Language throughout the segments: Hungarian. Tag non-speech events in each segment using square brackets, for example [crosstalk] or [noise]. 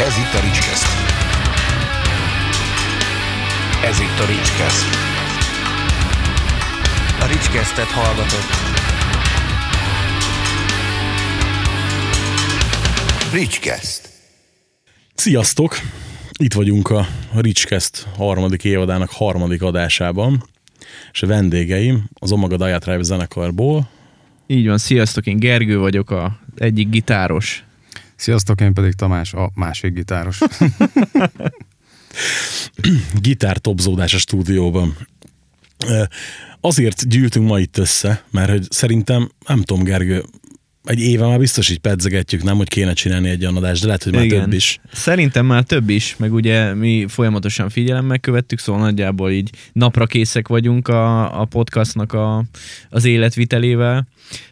Ez itt a Ricskeszt. Ez itt a Ricskeszt. A Ricskesztet hallgatott. Ricskeszt. Sziasztok! Itt vagyunk a Ricskeszt harmadik évadának harmadik adásában, és a vendégeim az Omaga Diet Drive zenekarból. Így van, sziasztok, én Gergő vagyok, a egyik gitáros. Sziasztok, én pedig Tamás, a másik gitáros. [laughs] Gitár topzódás a stúdióban. Azért gyűltünk ma itt össze, mert hogy szerintem, nem tudom, Gergő, egy éve már biztos így pedzegetjük, nem, hogy kéne csinálni egy olyan adást, de lehet, hogy már Igen. több is. Szerintem már több is, meg ugye mi folyamatosan figyelemmel követtük, szóval nagyjából így napra készek vagyunk a, a podcastnak a, az életvitelével.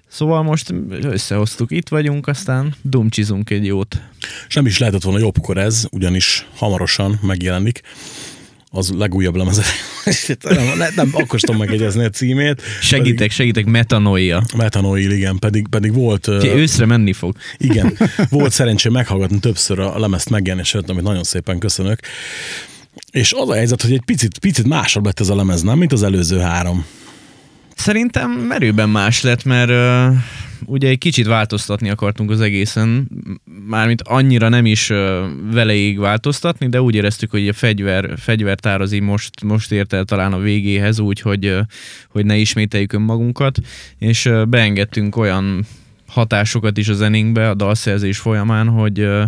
Szóval most összehoztuk, itt vagyunk, aztán dumcsizunk egy jót. És nem is lehetett volna jobbkor ez, ugyanis hamarosan megjelenik az legújabb lemeze. nem, nem, nem akkor tudom megjegyezni a címét. Segítek, segítek, metanoia. Metanoil, igen, pedig, pedig volt... Ki őszre menni fog. Igen, volt szerencsém meghallgatni többször a lemezt megjelenését, amit nagyon szépen köszönök. És az a helyzet, hogy egy picit, picit másabb lett ez a lemez, nem, mint az előző három. Szerintem merőben más lett, mert ugye egy kicsit változtatni akartunk az egészen, mármint annyira nem is veleig változtatni, de úgy éreztük, hogy a fegyver, fegyvertár az így most, most ért el talán a végéhez, úgy, hogy, hogy ne ismételjük önmagunkat, és beengedtünk olyan hatásokat is a zenénkbe a dalszerzés folyamán, hogy uh,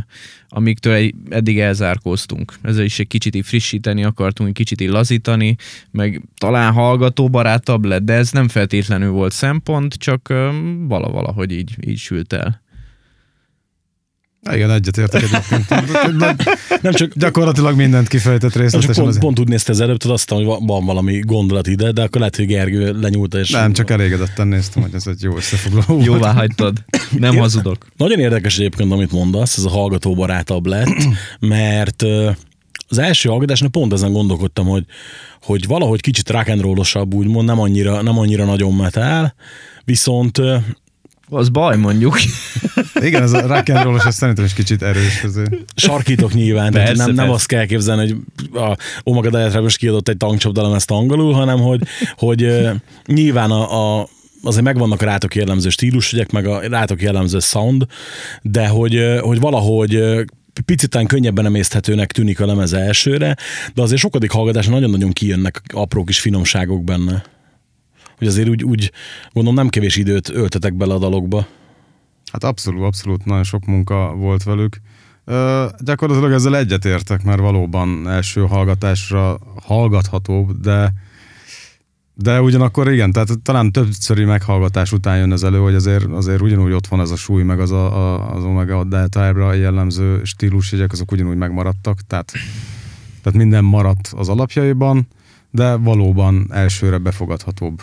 amiktől eddig elzárkóztunk. Ezzel is egy kicsit frissíteni akartunk, egy kicsit lazítani, meg talán hallgatóbarátabb lett, de ez nem feltétlenül volt szempont, csak uh, vala valahogy így, így sült el. Igen, egyetértek egyébként. [laughs] Nem csak, Gyakorlatilag mindent kifejtett nem részletesen. pont, azért. pont úgy nézte az előbb, tudod azt, hogy va- van valami gondolat ide, de akkor lehet, hogy Gergő lenyúlta, és Nem, csak elégedetten néztem, hogy ez egy jó összefoglaló. volt. Jóvá hagytad. Nem hazudok. Nagyon érdekes egyébként, amit mondasz, ez a hallgatóbarátabb lett, [clears throat] mert az első hallgatásnál pont ezen gondolkodtam, hogy, hogy valahogy kicsit rock and úgymond, nem annyira, nem annyira nagyon metal, viszont Az baj mondjuk. [laughs] Igen, ez a rock and rollos, ez szerintem is kicsit erős. Azért. sarkítok nyilván, tehát Persze, nem, nem persze. azt kell képzelni, hogy a Omaga Diet most kiadott egy tankcsapdalem ezt angolul, hanem hogy, hogy nyilván a, a azért megvannak a rátok jellemző stílusjegyek, meg a rátok jellemző sound, de hogy, hogy valahogy ö, picit talán könnyebben emészthetőnek tűnik a lemez elsőre, de azért sokadik hallgatásra nagyon-nagyon kijönnek apró kis finomságok benne. Hogy azért úgy, úgy gondolom nem kevés időt öltetek bele a dalokba. Hát abszolút, abszolút nagyon sok munka volt velük. Ö, gyakorlatilag ezzel egyetértek, mert valóban első hallgatásra hallgathatóbb, de de ugyanakkor igen, tehát talán többszöri meghallgatás után jön ez elő, hogy azért, azért ugyanúgy ott van ez a súly, meg az a, a, az Omega Delta-ra jellemző stílusjegyek, azok ugyanúgy megmaradtak, tehát, tehát minden maradt az alapjaiban, de valóban elsőre befogadhatóbb.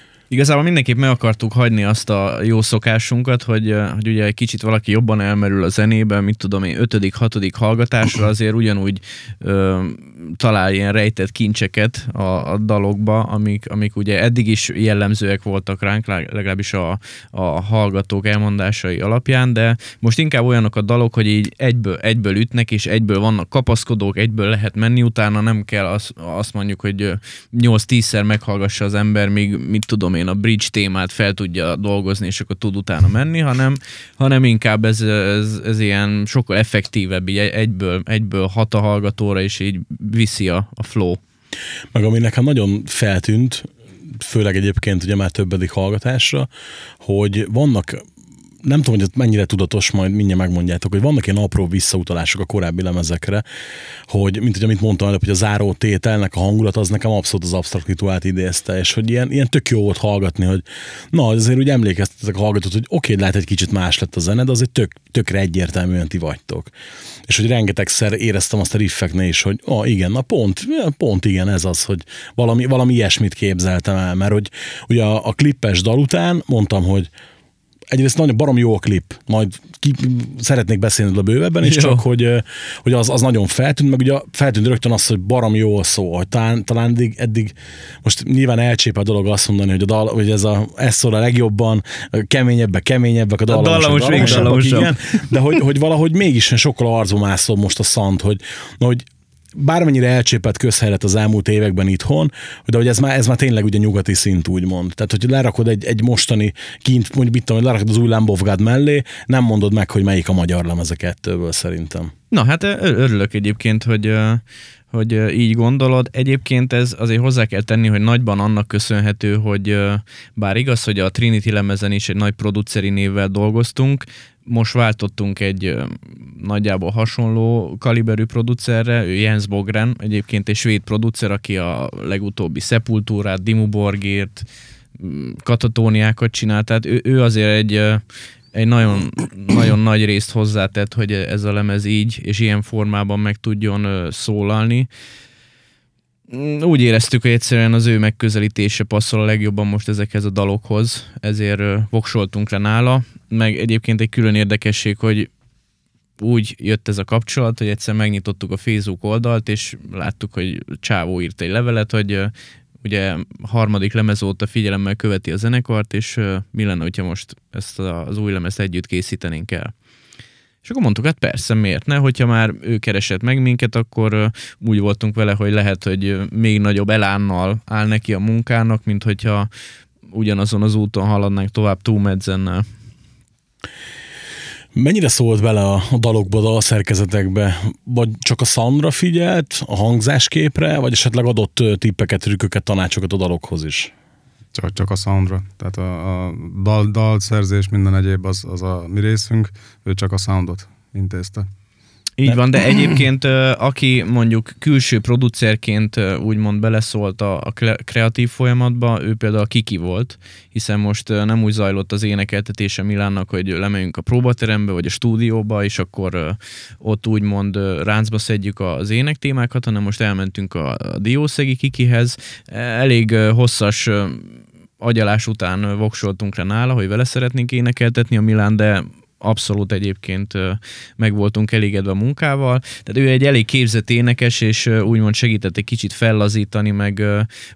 Igazából mindenképp meg akartuk hagyni azt a jó szokásunkat, hogy, hogy ugye egy kicsit valaki jobban elmerül a zenébe, mit tudom én, ötödik, hatodik hallgatásra azért ugyanúgy ö, talál ilyen rejtett kincseket a, a dalokba, amik, amik ugye eddig is jellemzőek voltak ránk, leg- legalábbis a, a hallgatók elmondásai alapján, de most inkább olyanok a dalok, hogy így egyből, egyből ütnek, és egyből vannak kapaszkodók, egyből lehet menni utána, nem kell azt, azt mondjuk, hogy ö, 8-10-szer meghallgassa az ember, míg mit tudom én, a bridge témát fel tudja dolgozni, és akkor tud utána menni, hanem, hanem inkább ez, ez, ez ilyen sokkal effektívebb, így egyből, egyből hat a hallgatóra, és így viszi a, a flow. Meg ami nekem nagyon feltűnt, főleg egyébként ugye már többedik hallgatásra, hogy vannak nem tudom, hogy ez mennyire tudatos, majd mindjárt megmondjátok, hogy vannak ilyen apró visszautalások a korábbi lemezekre, hogy, mint hogy amit mondtam előbb, hogy a záró tételnek a hangulat az nekem abszolút az absztrakt rituált idézte, és hogy ilyen, ilyen tök jó volt hallgatni, hogy na, azért úgy emlékeztetek a hallgatót, hogy oké, lehet egy kicsit más lett a zene, de azért tök, tökre egyértelműen ti vagytok. És hogy rengetegszer éreztem azt a riffeknél is, hogy ah, igen, na pont, pont igen, ez az, hogy valami, valami ilyesmit képzeltem el, mert hogy ugye a, a klippes dal után mondtam, hogy egyrészt nagyon barom jó a klip, majd ki, szeretnék beszélni a bővebben is, Jó. csak hogy, hogy az, az nagyon feltűnt, meg ugye feltűnt rögtön az, hogy barom jól szól, hogy talán, talán eddig, eddig, most nyilván elcsép a dolog azt mondani, hogy, a dal, hogy ez, a, ez szól a legjobban, keményebbek, keményebbek, a dallamosak, dallamos még dallamosabbak, dallamosabb. igen, de hogy, hogy valahogy mégis sokkal arcba mászol most a szant, hogy, hogy bármennyire elcsépett közhelyet az elmúlt években itthon, de hogy ez már, ez már tényleg ugye nyugati szint úgymond. Tehát, hogy lerakod egy, egy mostani kint, mondjuk mit tudom, lerakod az új Lamb of God mellé, nem mondod meg, hogy melyik a magyar lemez a kettőből szerintem. Na hát örülök egyébként, hogy, hogy így gondolod. Egyébként ez azért hozzá kell tenni, hogy nagyban annak köszönhető, hogy bár igaz, hogy a Trinity lemezen is egy nagy produceri névvel dolgoztunk, most váltottunk egy nagyjából hasonló kaliberű producerre, ő Jens Bogren, egyébként egy svéd producer, aki a legutóbbi Sepultúrát, Dimmu Borgért, katatóniákat csinált, tehát ő, ő azért egy, egy nagyon, nagyon nagy részt hozzátett, hogy ez a lemez így és ilyen formában meg tudjon szólalni. Mm, Úgy éreztük, hogy egyszerűen az ő megközelítése passzol a legjobban most ezekhez a dalokhoz, ezért voksoltunk le nála. Meg egyébként egy külön érdekesség, hogy úgy jött ez a kapcsolat, hogy egyszer megnyitottuk a Facebook oldalt, és láttuk, hogy Csávó írt egy levelet, hogy ugye harmadik lemez óta figyelemmel követi a zenekart, és mi lenne, hogyha most ezt az új lemezt együtt készítenénk el. És akkor mondtuk, hát persze, miért ne? Hogyha már ő keresett meg minket, akkor úgy voltunk vele, hogy lehet, hogy még nagyobb elánnal áll neki a munkának, mint hogyha ugyanazon az úton haladnánk tovább túlmedzennel. Mennyire szólt bele a, dalokba, a dalszerkezetekbe? Vagy csak a Sandra figyelt, a hangzásképre, vagy esetleg adott tippeket, trükköket, tanácsokat a dalokhoz is? Csak, csak a soundra. Tehát a, a dal, dalszerzés, minden egyéb az, az a mi részünk, ő csak a soundot intézte. Így van, de egyébként aki mondjuk külső producerként úgymond beleszólt a, a kre- kreatív folyamatba, ő például Kiki volt, hiszen most nem úgy zajlott az énekeltetése Milánnak, hogy lemegyünk a próbaterembe vagy a stúdióba, és akkor ott úgymond ráncba szedjük az énektémákat, hanem most elmentünk a, a Diószegi Kikihez. Elég ö, hosszas agyalás után voksoltunk le nála, hogy vele szeretnénk énekeltetni a Milán, de abszolút egyébként meg voltunk elégedve a munkával. Tehát ő egy elég képzett énekes, és úgymond segített egy kicsit fellazítani, meg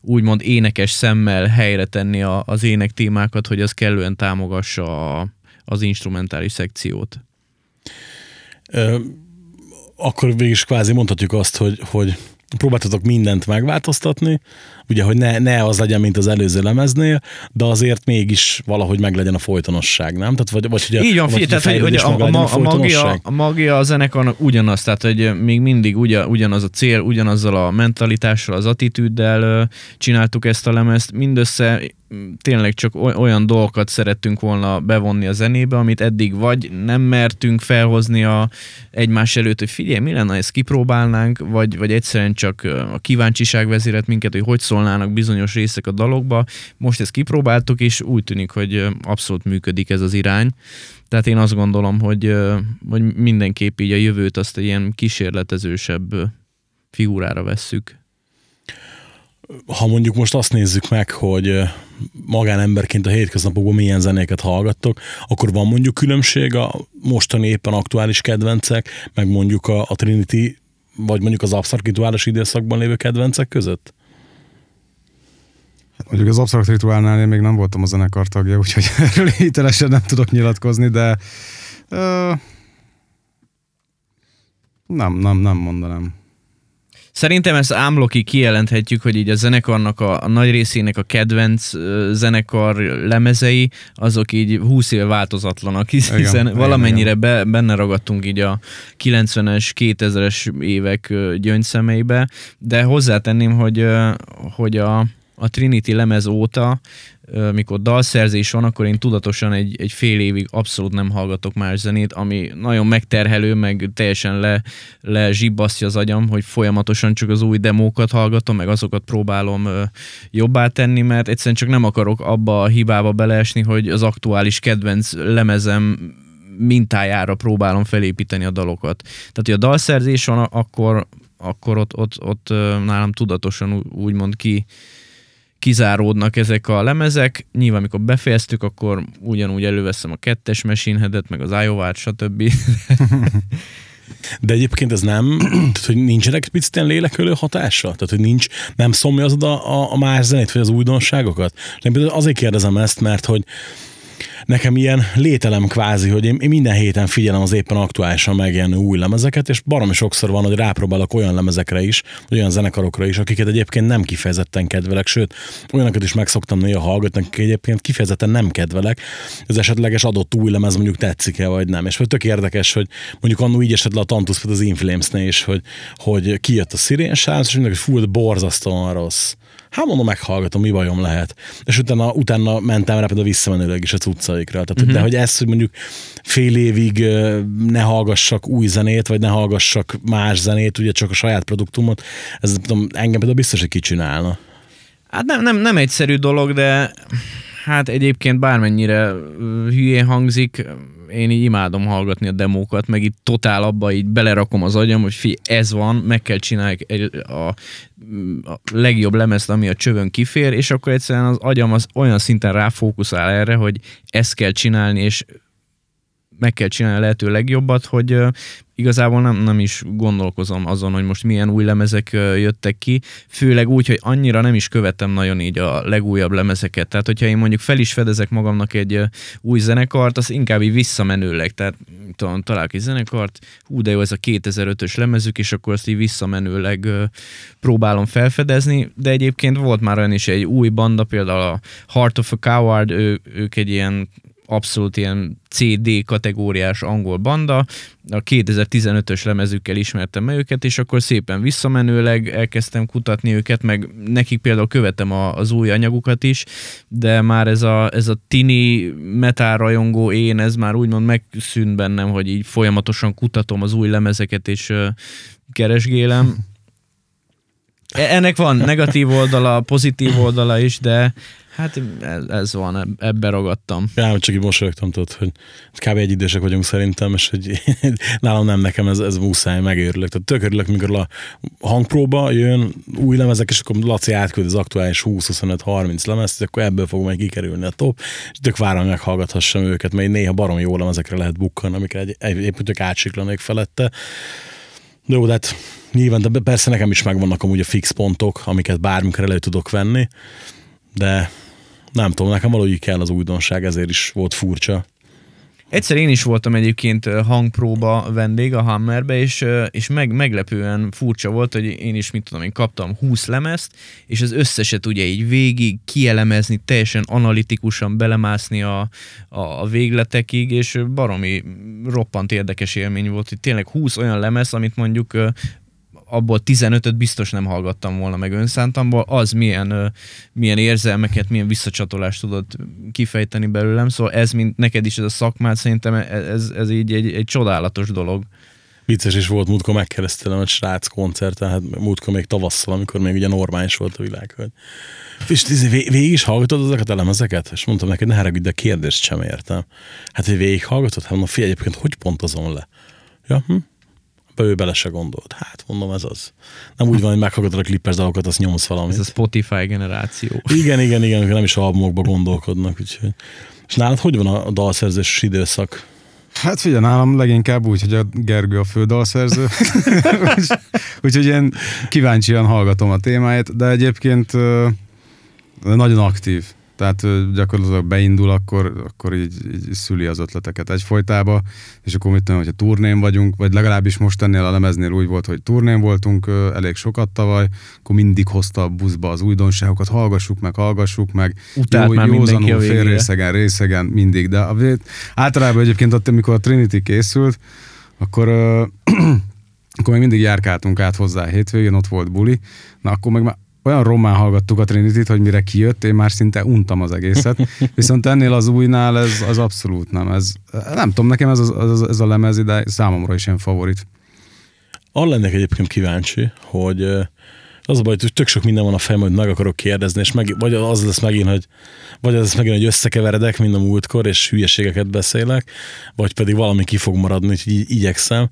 úgymond énekes szemmel helyre tenni a, az ének témákat, hogy az kellően támogassa az instrumentális szekciót. Ö, akkor végig is kvázi mondhatjuk azt, hogy, hogy próbáltatok mindent megváltoztatni, ugye, hogy ne, ne az legyen, mint az előző lemeznél, de azért mégis valahogy meg legyen a folytonosság, nem? Tehát vagy, vagy hogy a, Így van, vagy, tehát hogy, a, a, ma- a, magia, a magia a zenekarnak ugyanaz, tehát hogy még mindig ugyan, ugyanaz a cél, ugyanazzal a mentalitással, az attitűddel csináltuk ezt a lemezt, mindössze tényleg csak oly- olyan dolgokat szerettünk volna bevonni a zenébe, amit eddig vagy nem mertünk felhozni a egymás előtt, hogy figyelj, mi lenne, ha ezt kipróbálnánk, vagy, vagy egyszerűen csak a kíváncsiság vezérelt minket, hogy hogy szólnának bizonyos részek a dalokba. Most ezt kipróbáltuk, és úgy tűnik, hogy abszolút működik ez az irány. Tehát én azt gondolom, hogy, hogy mindenképp így a jövőt azt egy ilyen kísérletezősebb figurára vesszük. Ha mondjuk most azt nézzük meg, hogy magánemberként a hétköznapokban milyen zenéket hallgattok, akkor van mondjuk különbség a mostani éppen aktuális kedvencek, meg mondjuk a, a Trinity, vagy mondjuk az absztrakt rituális időszakban lévő kedvencek között? Mondjuk az Abstract Rituálnál én még nem voltam a zenekar tagja, úgyhogy [laughs] erről hitelesen nem tudok nyilatkozni, de ö, nem, nem, nem mondanám. Szerintem ezt ámloki kijelenthetjük, hogy így a zenekarnak a, a nagy részének a kedvenc ö, zenekar lemezei, azok így 20 év változatlanak, hisz- Igen, hiszen igen, valamennyire be, benne ragadtunk így a 90-es, 2000-es évek ö, gyöngyszemeibe, de hozzátenném, hogy, ö, hogy a, a Trinity lemez óta, mikor dalszerzés van, akkor én tudatosan egy, egy fél évig abszolút nem hallgatok más zenét, ami nagyon megterhelő, meg teljesen le, le az agyam, hogy folyamatosan csak az új demókat hallgatom, meg azokat próbálom ö, jobbá tenni, mert egyszerűen csak nem akarok abba a hibába beleesni, hogy az aktuális kedvenc lemezem mintájára próbálom felépíteni a dalokat. Tehát, hogy a dalszerzés van, akkor, akkor ott, ott, ott nálam tudatosan úgymond ki, kizáródnak ezek a lemezek. Nyilván, amikor befejeztük, akkor ugyanúgy előveszem a kettes mesinhedet, meg az iOS-t, stb. [laughs] De egyébként ez nem, tehát hogy nincsenek picit ilyen lélekölő hatása? Tehát, hogy nincs, nem szomjazod a, a, a más zenét, vagy az újdonságokat? Nem, azért kérdezem ezt, mert hogy nekem ilyen lételem kvázi, hogy én, én minden héten figyelem az éppen aktuálisan megjelenő új lemezeket, és baromi sokszor van, hogy rápróbálok olyan lemezekre is, olyan zenekarokra is, akiket egyébként nem kifejezetten kedvelek, sőt, olyanokat is megszoktam néha hallgatni, akik egyébként kifejezetten nem kedvelek, az esetleges adott új lemez mondjuk tetszik-e vagy nem. És tök érdekes, hogy mondjuk annó így esett le a Tantus az Inflames-nél is, hogy, hogy kijött a Sirén és mindenki fú, borzasztóan rossz. Hát mondom, meghallgatom, mi bajom lehet. És utána, utána mentem rá például visszamenőleg is a cuccaikra. Tehát, uh-huh. De hogy ezt, hogy mondjuk fél évig ne hallgassak új zenét, vagy ne hallgassak más zenét, ugye csak a saját produktumot, ez tudom, engem például biztos, hogy kicsinálna. Hát nem, nem, nem egyszerű dolog, de hát egyébként bármennyire hülyén hangzik, én így imádom hallgatni a demókat, meg itt totál abba így belerakom az agyam, hogy fi, ez van, meg kell csinálni egy, a, a legjobb lemezt, ami a csövön kifér, és akkor egyszerűen az agyam az olyan szinten ráfókuszál erre, hogy ezt kell csinálni, és meg kell csinálni a lehető legjobbat, hogy igazából nem, nem is gondolkozom azon, hogy most milyen új lemezek jöttek ki, főleg úgy, hogy annyira nem is követem nagyon így a legújabb lemezeket. Tehát, hogyha én mondjuk fel is fedezek magamnak egy új zenekart, az inkább így visszamenőleg, tehát tudom, találok egy zenekart, hú, de jó, ez a 2005-ös lemezük, és akkor azt így visszamenőleg próbálom felfedezni, de egyébként volt már olyan is egy új banda, például a Heart of a Coward, ő, ők egy ilyen abszolút ilyen CD kategóriás angol banda, a 2015-ös lemezükkel ismertem meg őket, és akkor szépen visszamenőleg elkezdtem kutatni őket, meg nekik például követem a, az új anyagukat is, de már ez a, ez a tini metal rajongó én, ez már úgymond megszűnt bennem, hogy így folyamatosan kutatom az új lemezeket, és uh, keresgélem. [laughs] E, ennek van negatív oldala, pozitív oldala is, de Hát ez, van, ebbe ragadtam. Ja, csak így mosolyogtam, tudod, hogy kb. egy idősek vagyunk szerintem, és hogy [laughs] nálam nem nekem ez, ez muszáj, megőrülök. Tehát tök örülök, mikor a hangpróba jön új lemezek, és akkor Laci átküld az aktuális 20-25-30 lemezt, akkor ebből fog majd kikerülni a top, és tök várom, hogy meghallgathassam őket, mert néha barom jó lemezekre lehet bukkan, amikre egy, egy, épp tök átsiklanék felette. De jó, de hát nyilván, de persze nekem is megvannak amúgy a fix pontok, amiket bármikor elő tudok venni, de nem tudom, nekem valahogy kell az újdonság, ezért is volt furcsa. Egyszer én is voltam egyébként hangpróba vendég a Hammerbe, és, és meg, meglepően furcsa volt, hogy én is, mit tudom, én kaptam 20 lemezt, és az összeset ugye így végig kielemezni, teljesen analitikusan belemászni a, a, a végletekig, és baromi roppant érdekes élmény volt, hogy tényleg 20 olyan lemez, amit mondjuk abból 15-öt biztos nem hallgattam volna meg önszántamból, az milyen, milyen érzelmeket, milyen visszacsatolást tudott kifejteni belőlem, szóval ez, mint neked is ez a szakmát, szerintem e, ez, ez így egy, egy csodálatos dolog. Vicces is volt, múltkor megkeresztelem egy srác koncerten, hát múltkor még tavasszal, amikor még ugye normális volt a világ. Hogy... És végig is hallgatod ezeket a lemezeket? És mondtam neked, ne haragudj, de kérdést sem értem. Hát, hogy végig hallgatod? Hát mondom, figyelj, egyébként hogy pontozom le? Ja, hm? Ő bele se gondolt. Hát mondom, ez az. Nem úgy van, hogy meghallgatod a klippes dalokat, azt nyomsz valamit. Ez a Spotify generáció. Igen, igen, igen, nem is albumokba gondolkodnak. Úgyhogy. És nálad hogy van a dalszerzős időszak? Hát figyelj, nálam leginkább úgy, hogy a Gergő a fődalszerző. [laughs] Úgyhogy én kíváncsian hallgatom a témáját, de egyébként nagyon aktív. Tehát gyakorlatilag beindul, akkor, akkor így, így szüli az ötleteket egyfolytába, és akkor mit tudom, hogyha turnén vagyunk, vagy legalábbis most ennél a lemeznél úgy volt, hogy turnén voltunk elég sokat tavaly, akkor mindig hozta a buszba az újdonságokat, hallgassuk meg, hallgassuk meg. Utált jó, már a fél részegen, részegen, mindig, de általában egyébként ott, amikor a Trinity készült, akkor [clears throat] akkor még mindig járkáltunk át hozzá a hétvégén, ott volt buli, na akkor meg már olyan román hallgattuk a trinity hogy mire kijött, én már szinte untam az egészet. [laughs] Viszont ennél az újnál ez az abszolút nem. Ez, nem tudom, nekem ez, az, ez a lemez ide számomra is ilyen favorit. Arra lennék egyébként kíváncsi, hogy Az a baj, hogy tök sok minden van a fejem, hogy meg akarok kérdezni, és meg, vagy az lesz megint, hogy vagy az lesz megint, hogy összekeveredek, mint a múltkor, és hülyeségeket beszélek, vagy pedig valami ki fog maradni, úgyhogy így, igyekszem.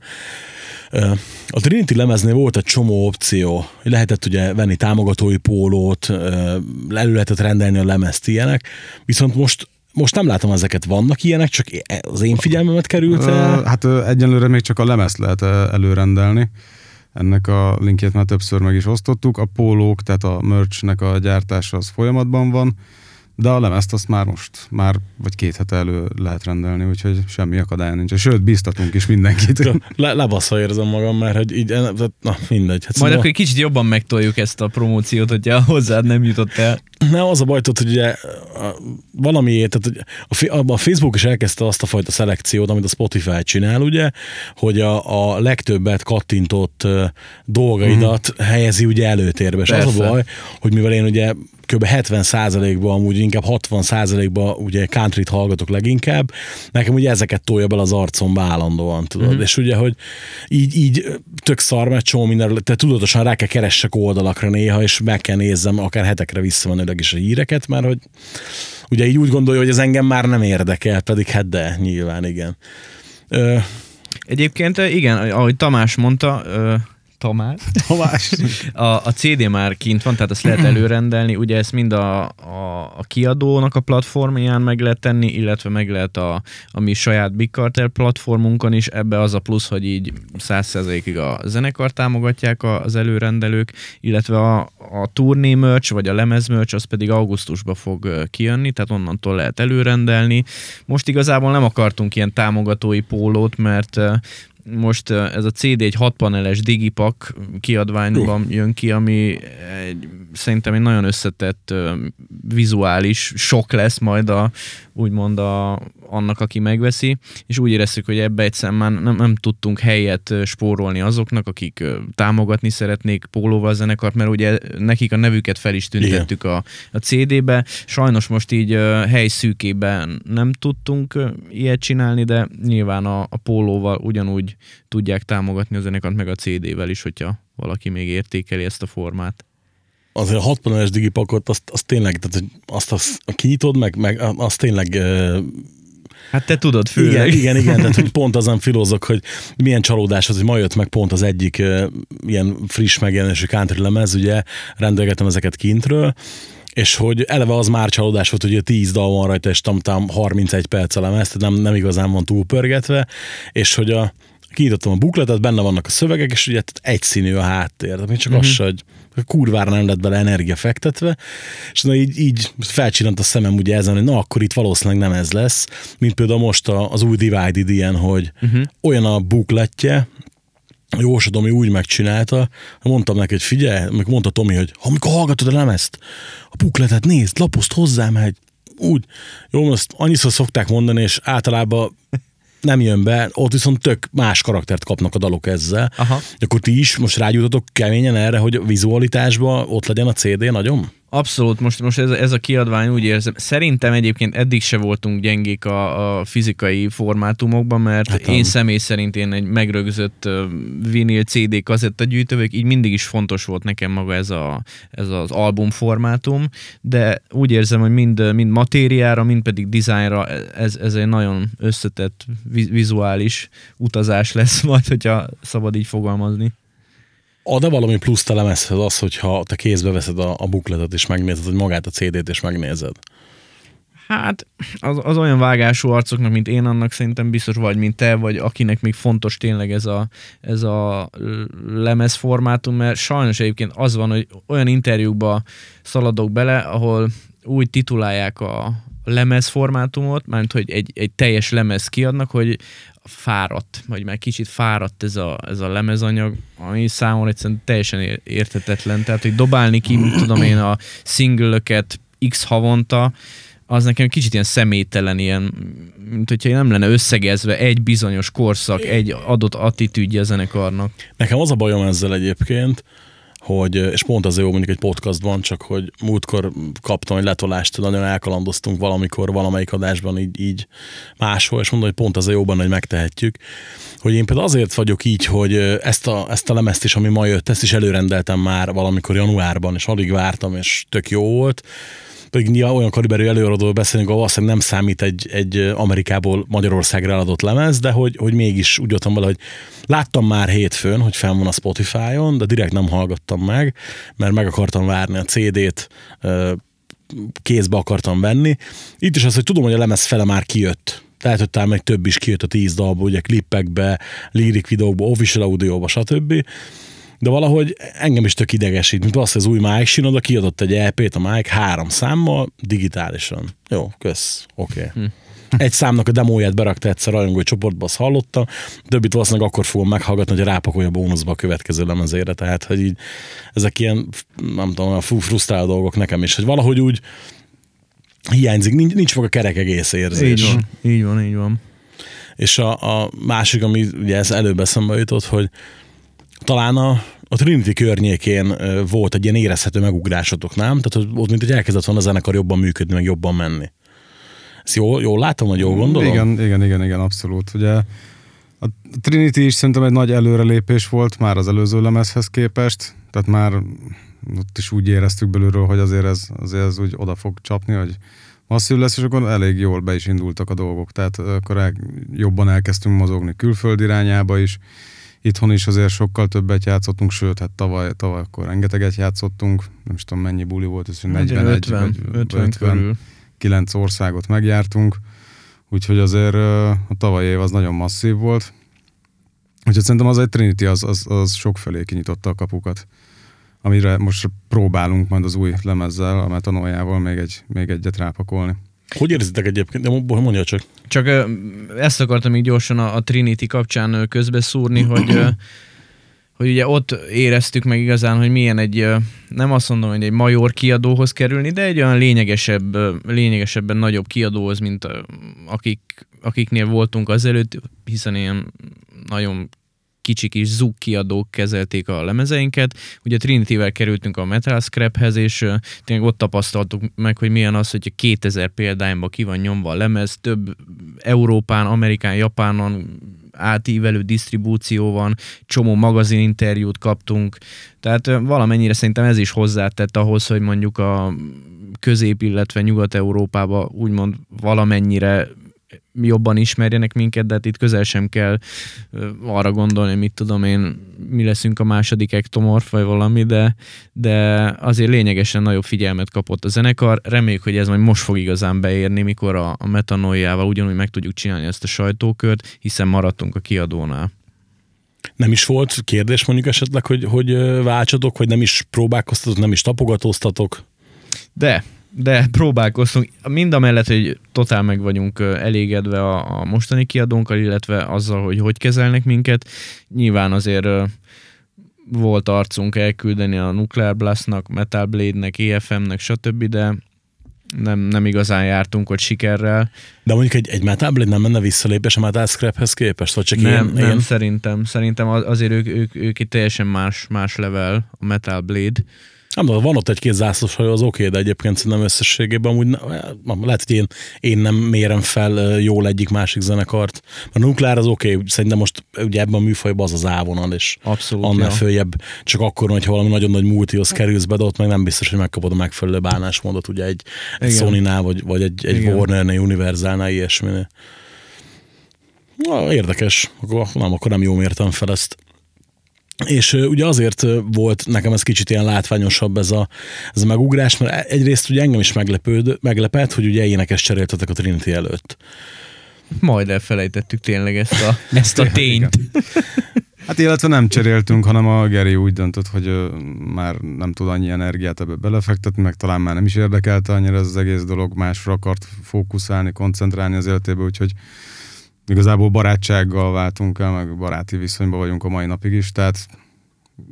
A Trinity lemeznél volt egy csomó opció. Lehetett ugye venni támogatói pólót, elő lehetett rendelni a lemezt ilyenek, viszont most most nem látom ezeket, vannak ilyenek, csak az én figyelmemet került el. Hát egyenlőre még csak a lemezt lehet előrendelni. Ennek a linkjét már többször meg is osztottuk. A pólók, tehát a merchnek a gyártása az folyamatban van, de a lemezt azt már most, már vagy két hete elő lehet rendelni, úgyhogy semmi akadály nincs. Sőt, bíztatunk is mindenkit. Le, lebaszva érzem magam, mert hogy így, na mindegy. Hát Majd szóval- akkor egy kicsit jobban megtoljuk ezt a promóciót, hogyha hozzád nem jutott el. Nem, az a baj, tudod, hogy ugye valamiért, tehát hogy a, a Facebook is elkezdte azt a fajta szelekciót, amit a Spotify csinál, ugye, hogy a, a legtöbbet kattintott dolgaidat uh-huh. helyezi ugye előtérbe. És az a Persze. baj, hogy mivel én ugye kb. 70%-ban, amúgy inkább 60%-ban ugye countryt hallgatok leginkább, nekem ugye ezeket tolja bele az arcomba állandóan, tudod. Uh-huh. És ugye, hogy így, így tök szar, mert csomó mindenről, te tudatosan rá kell keressek oldalakra néha, és meg kell nézzem akár hetekre visszamenőleg is a híreket, mert hogy ugye így úgy gondolja, hogy ez engem már nem érdekel, pedig hát de, nyilván igen. Ö, Egyébként igen, ahogy Tamás mondta, Tamás, Tamás. a, a CD már kint van, tehát ezt lehet előrendelni, ugye ezt mind a, a, a kiadónak a platformján meg lehet tenni, illetve meg lehet a, a mi saját Big Cartel platformunkon is, ebbe az a plusz, hogy így 100%-ig a zenekar támogatják az előrendelők, illetve a, a turné merch, vagy a lemez merch, az pedig augusztusban fog kijönni, tehát onnantól lehet előrendelni. Most igazából nem akartunk ilyen támogatói pólót, mert most ez a CD egy 6 paneles digipak kiadványban jön ki, ami egy, szerintem egy nagyon összetett vizuális sok lesz majd a, úgymond a, annak, aki megveszi, és úgy éreztük, hogy ebbe egyszerűen már nem, nem tudtunk helyet spórolni azoknak, akik támogatni szeretnék pólóval a zenekart, mert ugye nekik a nevüket fel is tüntettük a, a CD-be. Sajnos most így ö, helyszűkében nem tudtunk ilyet csinálni, de nyilván a, a pólóval ugyanúgy tudják támogatni a zenekart, meg a CD-vel is, hogyha valaki még értékeli ezt a formát. Azért a 60-es digipakot, azt, azt tényleg, tehát azt, azt kinyitod, meg, meg azt tényleg Hát te tudod, Igen, főleg. igen, igen, tehát hogy pont azon filózok, hogy milyen csalódás az, hogy ma jött meg pont az egyik uh, ilyen friss megjelenésű country lemez, ugye rendelgetem ezeket kintről, és hogy eleve az már csalódás volt, hogy ugye 10 dal van rajta, és tamtam 31 perc a lemez, tehát nem, nem igazán van túlpörgetve, és hogy a kinyitottam a bukletet, benne vannak a szövegek, és ugye egyszínű a háttér, tehát még csak uh-huh. az se, hogy kurvára nem lett bele energia fektetve, és na így, így felcsillant a szemem ugye ezen, hogy na akkor itt valószínűleg nem ez lesz, mint például most a, az új Divided ilyen, hogy uh-huh. olyan a bukletje, Jósa Tomi úgy megcsinálta, mondtam neki, hogy figyelj, meg mondta Tomi, hogy amikor hallgatod a lemezt, a bukletet nézd, lapozd hozzám, egy úgy. Jó, azt annyiszor szokták mondani, és általában nem jön be, ott viszont tök más karaktert kapnak a dalok ezzel. Aha. Akkor ti is most rágyújtotok keményen erre, hogy a vizualitásban ott legyen a CD nagyon? Abszolút, most, most ez, ez a kiadvány úgy érzem. Szerintem egyébként eddig se voltunk gyengék a, a fizikai formátumokban, mert Hát én nem. személy szerint én egy megrögzött vinil CD kazetta gyűjtövök, így mindig is fontos volt nekem maga ez, a, ez az album formátum, de úgy érzem, hogy mind, mind matériára, mind pedig dizájnra ez, ez egy nagyon összetett vi- vizuális utazás lesz [laughs] majd, hogyha szabad így fogalmazni. Ad-e valami pluszt a lemezhez az, hogyha te kézbe veszed a, a bukletet és megnézed, hogy magát a CD-t és megnézed? Hát az, az olyan vágású arcoknak, mint én, annak szerintem biztos vagy, mint te, vagy akinek még fontos tényleg ez a, ez a lemezformátum, mert sajnos egyébként az van, hogy olyan interjúkba szaladok bele, ahol úgy titulálják a lemezformátumot, mármint hogy egy, egy teljes lemez kiadnak, hogy fáradt, vagy már kicsit fáradt ez a, ez a lemezanyag, ami számomra egyszerűen teljesen ér- érthetetlen. Tehát, hogy dobálni ki, tudom én, a singlöket x havonta, az nekem kicsit ilyen személytelen, ilyen, mint hogyha nem lenne összegezve egy bizonyos korszak, egy adott attitűdje a zenekarnak. Nekem az a bajom ezzel egyébként, hogy, és pont az jó mondjuk egy podcastban, csak hogy múltkor kaptam egy letolást, nagyon elkalandoztunk valamikor, valamelyik adásban így, így máshol, és mondom, hogy pont az a jóban, hogy megtehetjük, hogy én például azért vagyok így, hogy ezt a, ezt a lemezt is, ami ma jött, ezt is előrendeltem már valamikor januárban, és alig vártam, és tök jó volt, pedig nyilván olyan kaliberű előadóról beszélünk, ahol valószínűleg nem számít egy, egy Amerikából Magyarországra eladott lemez, de hogy, hogy mégis úgy voltam vele, hogy láttam már hétfőn, hogy fel van a Spotify-on, de direkt nem hallgattam meg, mert meg akartam várni a CD-t, kézbe akartam venni. Itt is az, hogy tudom, hogy a lemez fele már kijött. Tehát, hogy talán még több is kijött a tíz dalból, ugye klippekbe, lirik videókba, official audióba, stb de valahogy engem is tök idegesít, mint azt, az új Mike Shinoda kiadott egy EP-t a Mike három számmal, digitálisan. Jó, kösz, oké. Okay. Hm. Egy számnak a demóját berakta egyszer rajongói csoportba, azt hallottam, többit valószínűleg akkor fogom meghallgatni, hogy rápakolja a bónuszba a következő lemezére, tehát hogy így ezek ilyen, nem tudom, a frusztráló dolgok nekem is, hogy valahogy úgy hiányzik, nincs, nincs meg a kerek egész érzés. Így van, így van, így van. És a, a másik, ami ugye ez előbb eszembe jutott, hogy talán a, a Trinity környékén volt egy ilyen érezhető megugrásotok, nem? Tehát ott mint hogy elkezdett volna a zenekar jobban működni, meg jobban menni. Ezt jól, jól látom, vagy jól gondolom? Igen, igen, igen, igen, abszolút. Ugye a Trinity is szerintem egy nagy előrelépés volt már az előző lemezhez képest, tehát már ott is úgy éreztük belülről, hogy azért ez, azért ez úgy oda fog csapni, hogy masszív lesz, és akkor elég jól be is indultak a dolgok. Tehát akkor el, jobban elkezdtünk mozogni külföld irányába is, Itthon is azért sokkal többet játszottunk, sőt, hát tavaly, tavaly akkor rengeteget játszottunk, nem is tudom mennyi buli volt, ez 41 50, vagy 50, 50 9 országot megjártunk, úgyhogy azért a tavalyi év az nagyon masszív volt. Úgyhogy szerintem az egy Trinity az, az, az sok felé kinyitotta a kapukat amire most próbálunk majd az új lemezzel, a metanójával még, egy, még egyet rápakolni. Hogy érzitek egyébként? De mondja csak. Csak ezt akartam így gyorsan a, a Trinity kapcsán közbeszúrni, hogy hogy ugye ott éreztük meg igazán, hogy milyen egy, nem azt mondom, hogy egy major kiadóhoz kerülni, de egy olyan lényegesebb, lényegesebben nagyobb kiadóhoz, mint akik, akiknél voltunk azelőtt, hiszen ilyen nagyon kicsi kis zug kiadók kezelték a lemezeinket. Ugye Trinity-vel kerültünk a Metal Scraphez, és tényleg ott tapasztaltuk meg, hogy milyen az, hogy 2000 példányban ki van nyomva a lemez, több Európán, Amerikán, Japánon átívelő disztribúció van, csomó magazininterjút kaptunk, tehát valamennyire szerintem ez is hozzátett ahhoz, hogy mondjuk a közép, illetve Nyugat-Európába úgymond valamennyire jobban ismerjenek minket, de hát itt közel sem kell arra gondolni, mit tudom én, mi leszünk a második ektomorf, vagy valami, de, de azért lényegesen nagyobb figyelmet kapott a zenekar. Reméljük, hogy ez majd most fog igazán beérni, mikor a, a metanójával ugyanúgy meg tudjuk csinálni ezt a sajtókört, hiszen maradtunk a kiadónál. Nem is volt kérdés mondjuk esetleg, hogy, hogy váltsatok, vagy nem is próbálkoztatok, nem is tapogatóztatok? De, de próbálkoztunk. Mind a mellett, hogy totál meg vagyunk elégedve a, a mostani kiadónkkal, illetve azzal, hogy hogy kezelnek minket. Nyilván azért volt arcunk elküldeni a Nuclear Blastnak, Metal Blade-nek, EFM-nek, stb., de nem, nem igazán jártunk ott sikerrel. De mondjuk egy, egy Metal Blade nem menne visszalépés a Metal Scraphez képest? Vagy csak nem, ilyen, nem ilyen... szerintem. Szerintem azért ők, ők, ők itt teljesen más, más level, a Metal Blade. Nem tudom, van ott egy-két zászlós hajó, az oké, okay, de egyébként szerintem összességében amúgy nem, lehet, hogy én, én nem mérem fel jól egyik másik zenekart. A nukleár az oké, okay, szerintem most ugye ebben a műfajban az az ávonal, és Abszolút, annál ja. följebb csak akkor, hogyha valami nagyon nagy multihoz kerülsz be, de ott meg nem biztos, hogy megkapod a megfelelő bánásmódot, ugye egy, egy Sony-nál, vagy, vagy egy, egy Warner-nél, Universal-nál, ilyesminél. Na, érdekes, akkor nem, akkor nem jó mértem fel ezt. És ugye azért volt nekem ez kicsit ilyen látványosabb ez a, ez a megugrás, mert egyrészt ugye engem is meglepőd, meglepett, hogy ugye énekes cseréltetek a Trinity előtt. Majd elfelejtettük tényleg ezt a, [laughs] ezt a tényt. Hát illetve nem cseréltünk, hanem a Geri úgy döntött, hogy már nem tud annyi energiát ebbe belefektetni, meg talán már nem is érdekelte annyira ez az egész dolog, másra akart fókuszálni, koncentrálni az életébe, úgyhogy igazából barátsággal váltunk el, meg baráti viszonyban vagyunk a mai napig is, tehát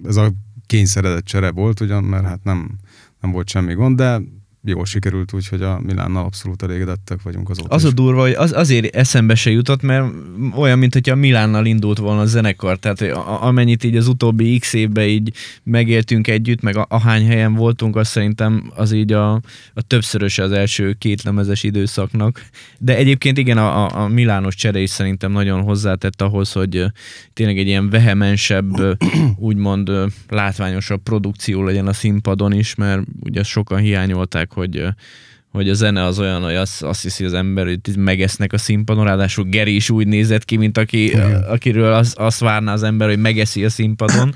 ez a kényszeredett csere volt ugyan, mert hát nem, nem volt semmi gond, de jól sikerült, úgyhogy a Milánnal abszolút elégedettek vagyunk azóta Az is. a durva, hogy az, azért eszembe se jutott, mert olyan, mint hogyha Milánnal indult volna a zenekar, tehát hogy a- amennyit így az utóbbi x évben így megéltünk együtt, meg a, ahány helyen voltunk, azt szerintem az így a, a többszöröse az első két lemezes időszaknak. De egyébként igen, a, a, Milános csere is szerintem nagyon hozzátett ahhoz, hogy tényleg egy ilyen vehemensebb, úgymond látványosabb produkció legyen a színpadon is, mert ugye sokan hiányolták, hogy ö, hogy a zene az olyan, hogy azt, azt hiszi az ember, hogy megesznek a színpadon, ráadásul Geri is úgy nézett ki, mint aki, akiről az, azt várná az ember, hogy megeszi a színpadon.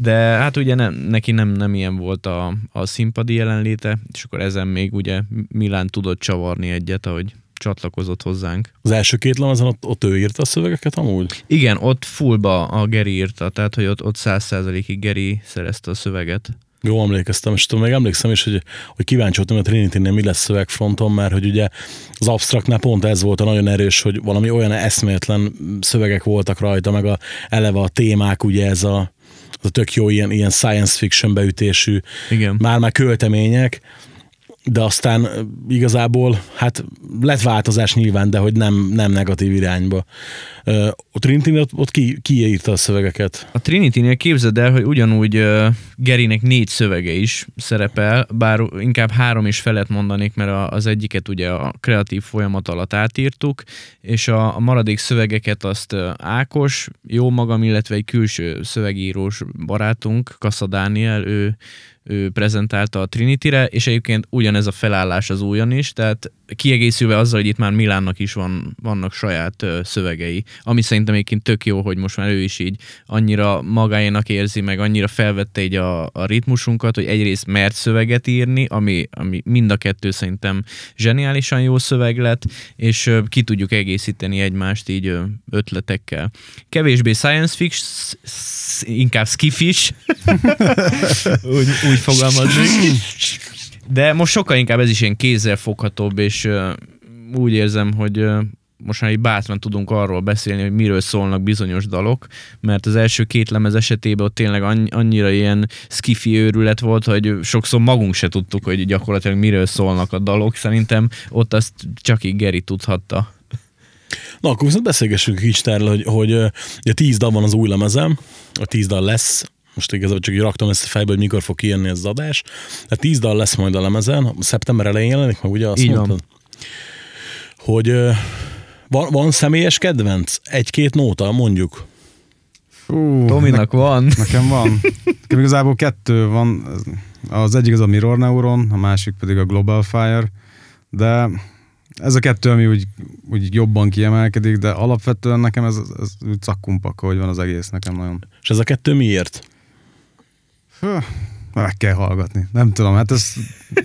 De hát ugye nem, neki nem, nem ilyen volt a, a színpadi jelenléte, és akkor ezen még ugye Milán tudott csavarni egyet, ahogy csatlakozott hozzánk. Az első két lemezen ott, ott ő írta a szövegeket amúgy? Igen, ott fullba a Geri írta, tehát hogy ott, ott 100%-ig Geri szerezte a szöveget. Jó emlékeztem, és tudom, még emlékszem is, hogy, hogy kíváncsi voltam, hogy a trinity mi lesz szövegfronton, mert hogy ugye az absztraktnál pont ez volt a nagyon erős, hogy valami olyan eszméletlen szövegek voltak rajta, meg a, eleve a témák, ugye ez a, az a tök jó ilyen, ilyen science fiction beütésű, Igen. már-már költemények, de aztán igazából, hát lett változás nyilván, de hogy nem, nem negatív irányba. A Trinity ott, ott ki, ki írta a szövegeket? A Trinity-nél képzeld el, hogy ugyanúgy uh, Gerinek négy szövege is szerepel, bár inkább három is felet mondanék, mert az egyiket ugye a kreatív folyamat alatt átírtuk, és a, a maradék szövegeket azt Ákos, jó magam, illetve egy külső szövegírós barátunk, Kassa Dániel, ő, ő prezentálta a Trinity-re, és egyébként ugyanez a felállás az újon is, tehát kiegészülve azzal, hogy itt már Milánnak is van, vannak saját ö, szövegei, ami szerintem egyébként tök jó, hogy most már ő is így annyira magáénak érzi, meg annyira felvette így a, a ritmusunkat, hogy egyrészt mert szöveget írni, ami, ami mind a kettő szerintem zseniálisan jó szöveg lett, és ö, ki tudjuk egészíteni egymást így ö, ötletekkel. Kevésbé science fiction, inkább skifis, [laughs] úgy, úgy fogalmaznék. [laughs] De most sokkal inkább ez is ilyen kézzelfoghatóbb, és uh, úgy érzem, hogy uh, most már így bátran tudunk arról beszélni, hogy miről szólnak bizonyos dalok, mert az első két lemez esetében ott tényleg annyi, annyira ilyen skifi őrület volt, hogy sokszor magunk se tudtuk, hogy gyakorlatilag miről szólnak a dalok. Szerintem ott azt csak így Geri tudhatta. Na, akkor viszont beszélgessünk kicsit erről, hogy, hogy ö, ugye tíz dal van az új lemezem, a tíz dal lesz, most igazából csak így raktam ezt a fejbe, hogy mikor fog kijönni ez az adás. Tehát tíz dal lesz majd a lemezen, szeptember elején jelenik meg, ugye azt Így van. mondtad? Hogy ö, van, van személyes kedvenc? Egy-két nóta, mondjuk. Fú, Tominak van. Nekem van. [laughs] Nekem igazából kettő van. Az egyik az a Mirror Neuron, a másik pedig a Global Fire, de ez a kettő, ami úgy, úgy jobban kiemelkedik, de alapvetően nekem ez, ez úgy cakkumpak, hogy van az egész nekem nagyon. És ez a kettő miért? Hű, meg kell hallgatni. Nem tudom, hát ezt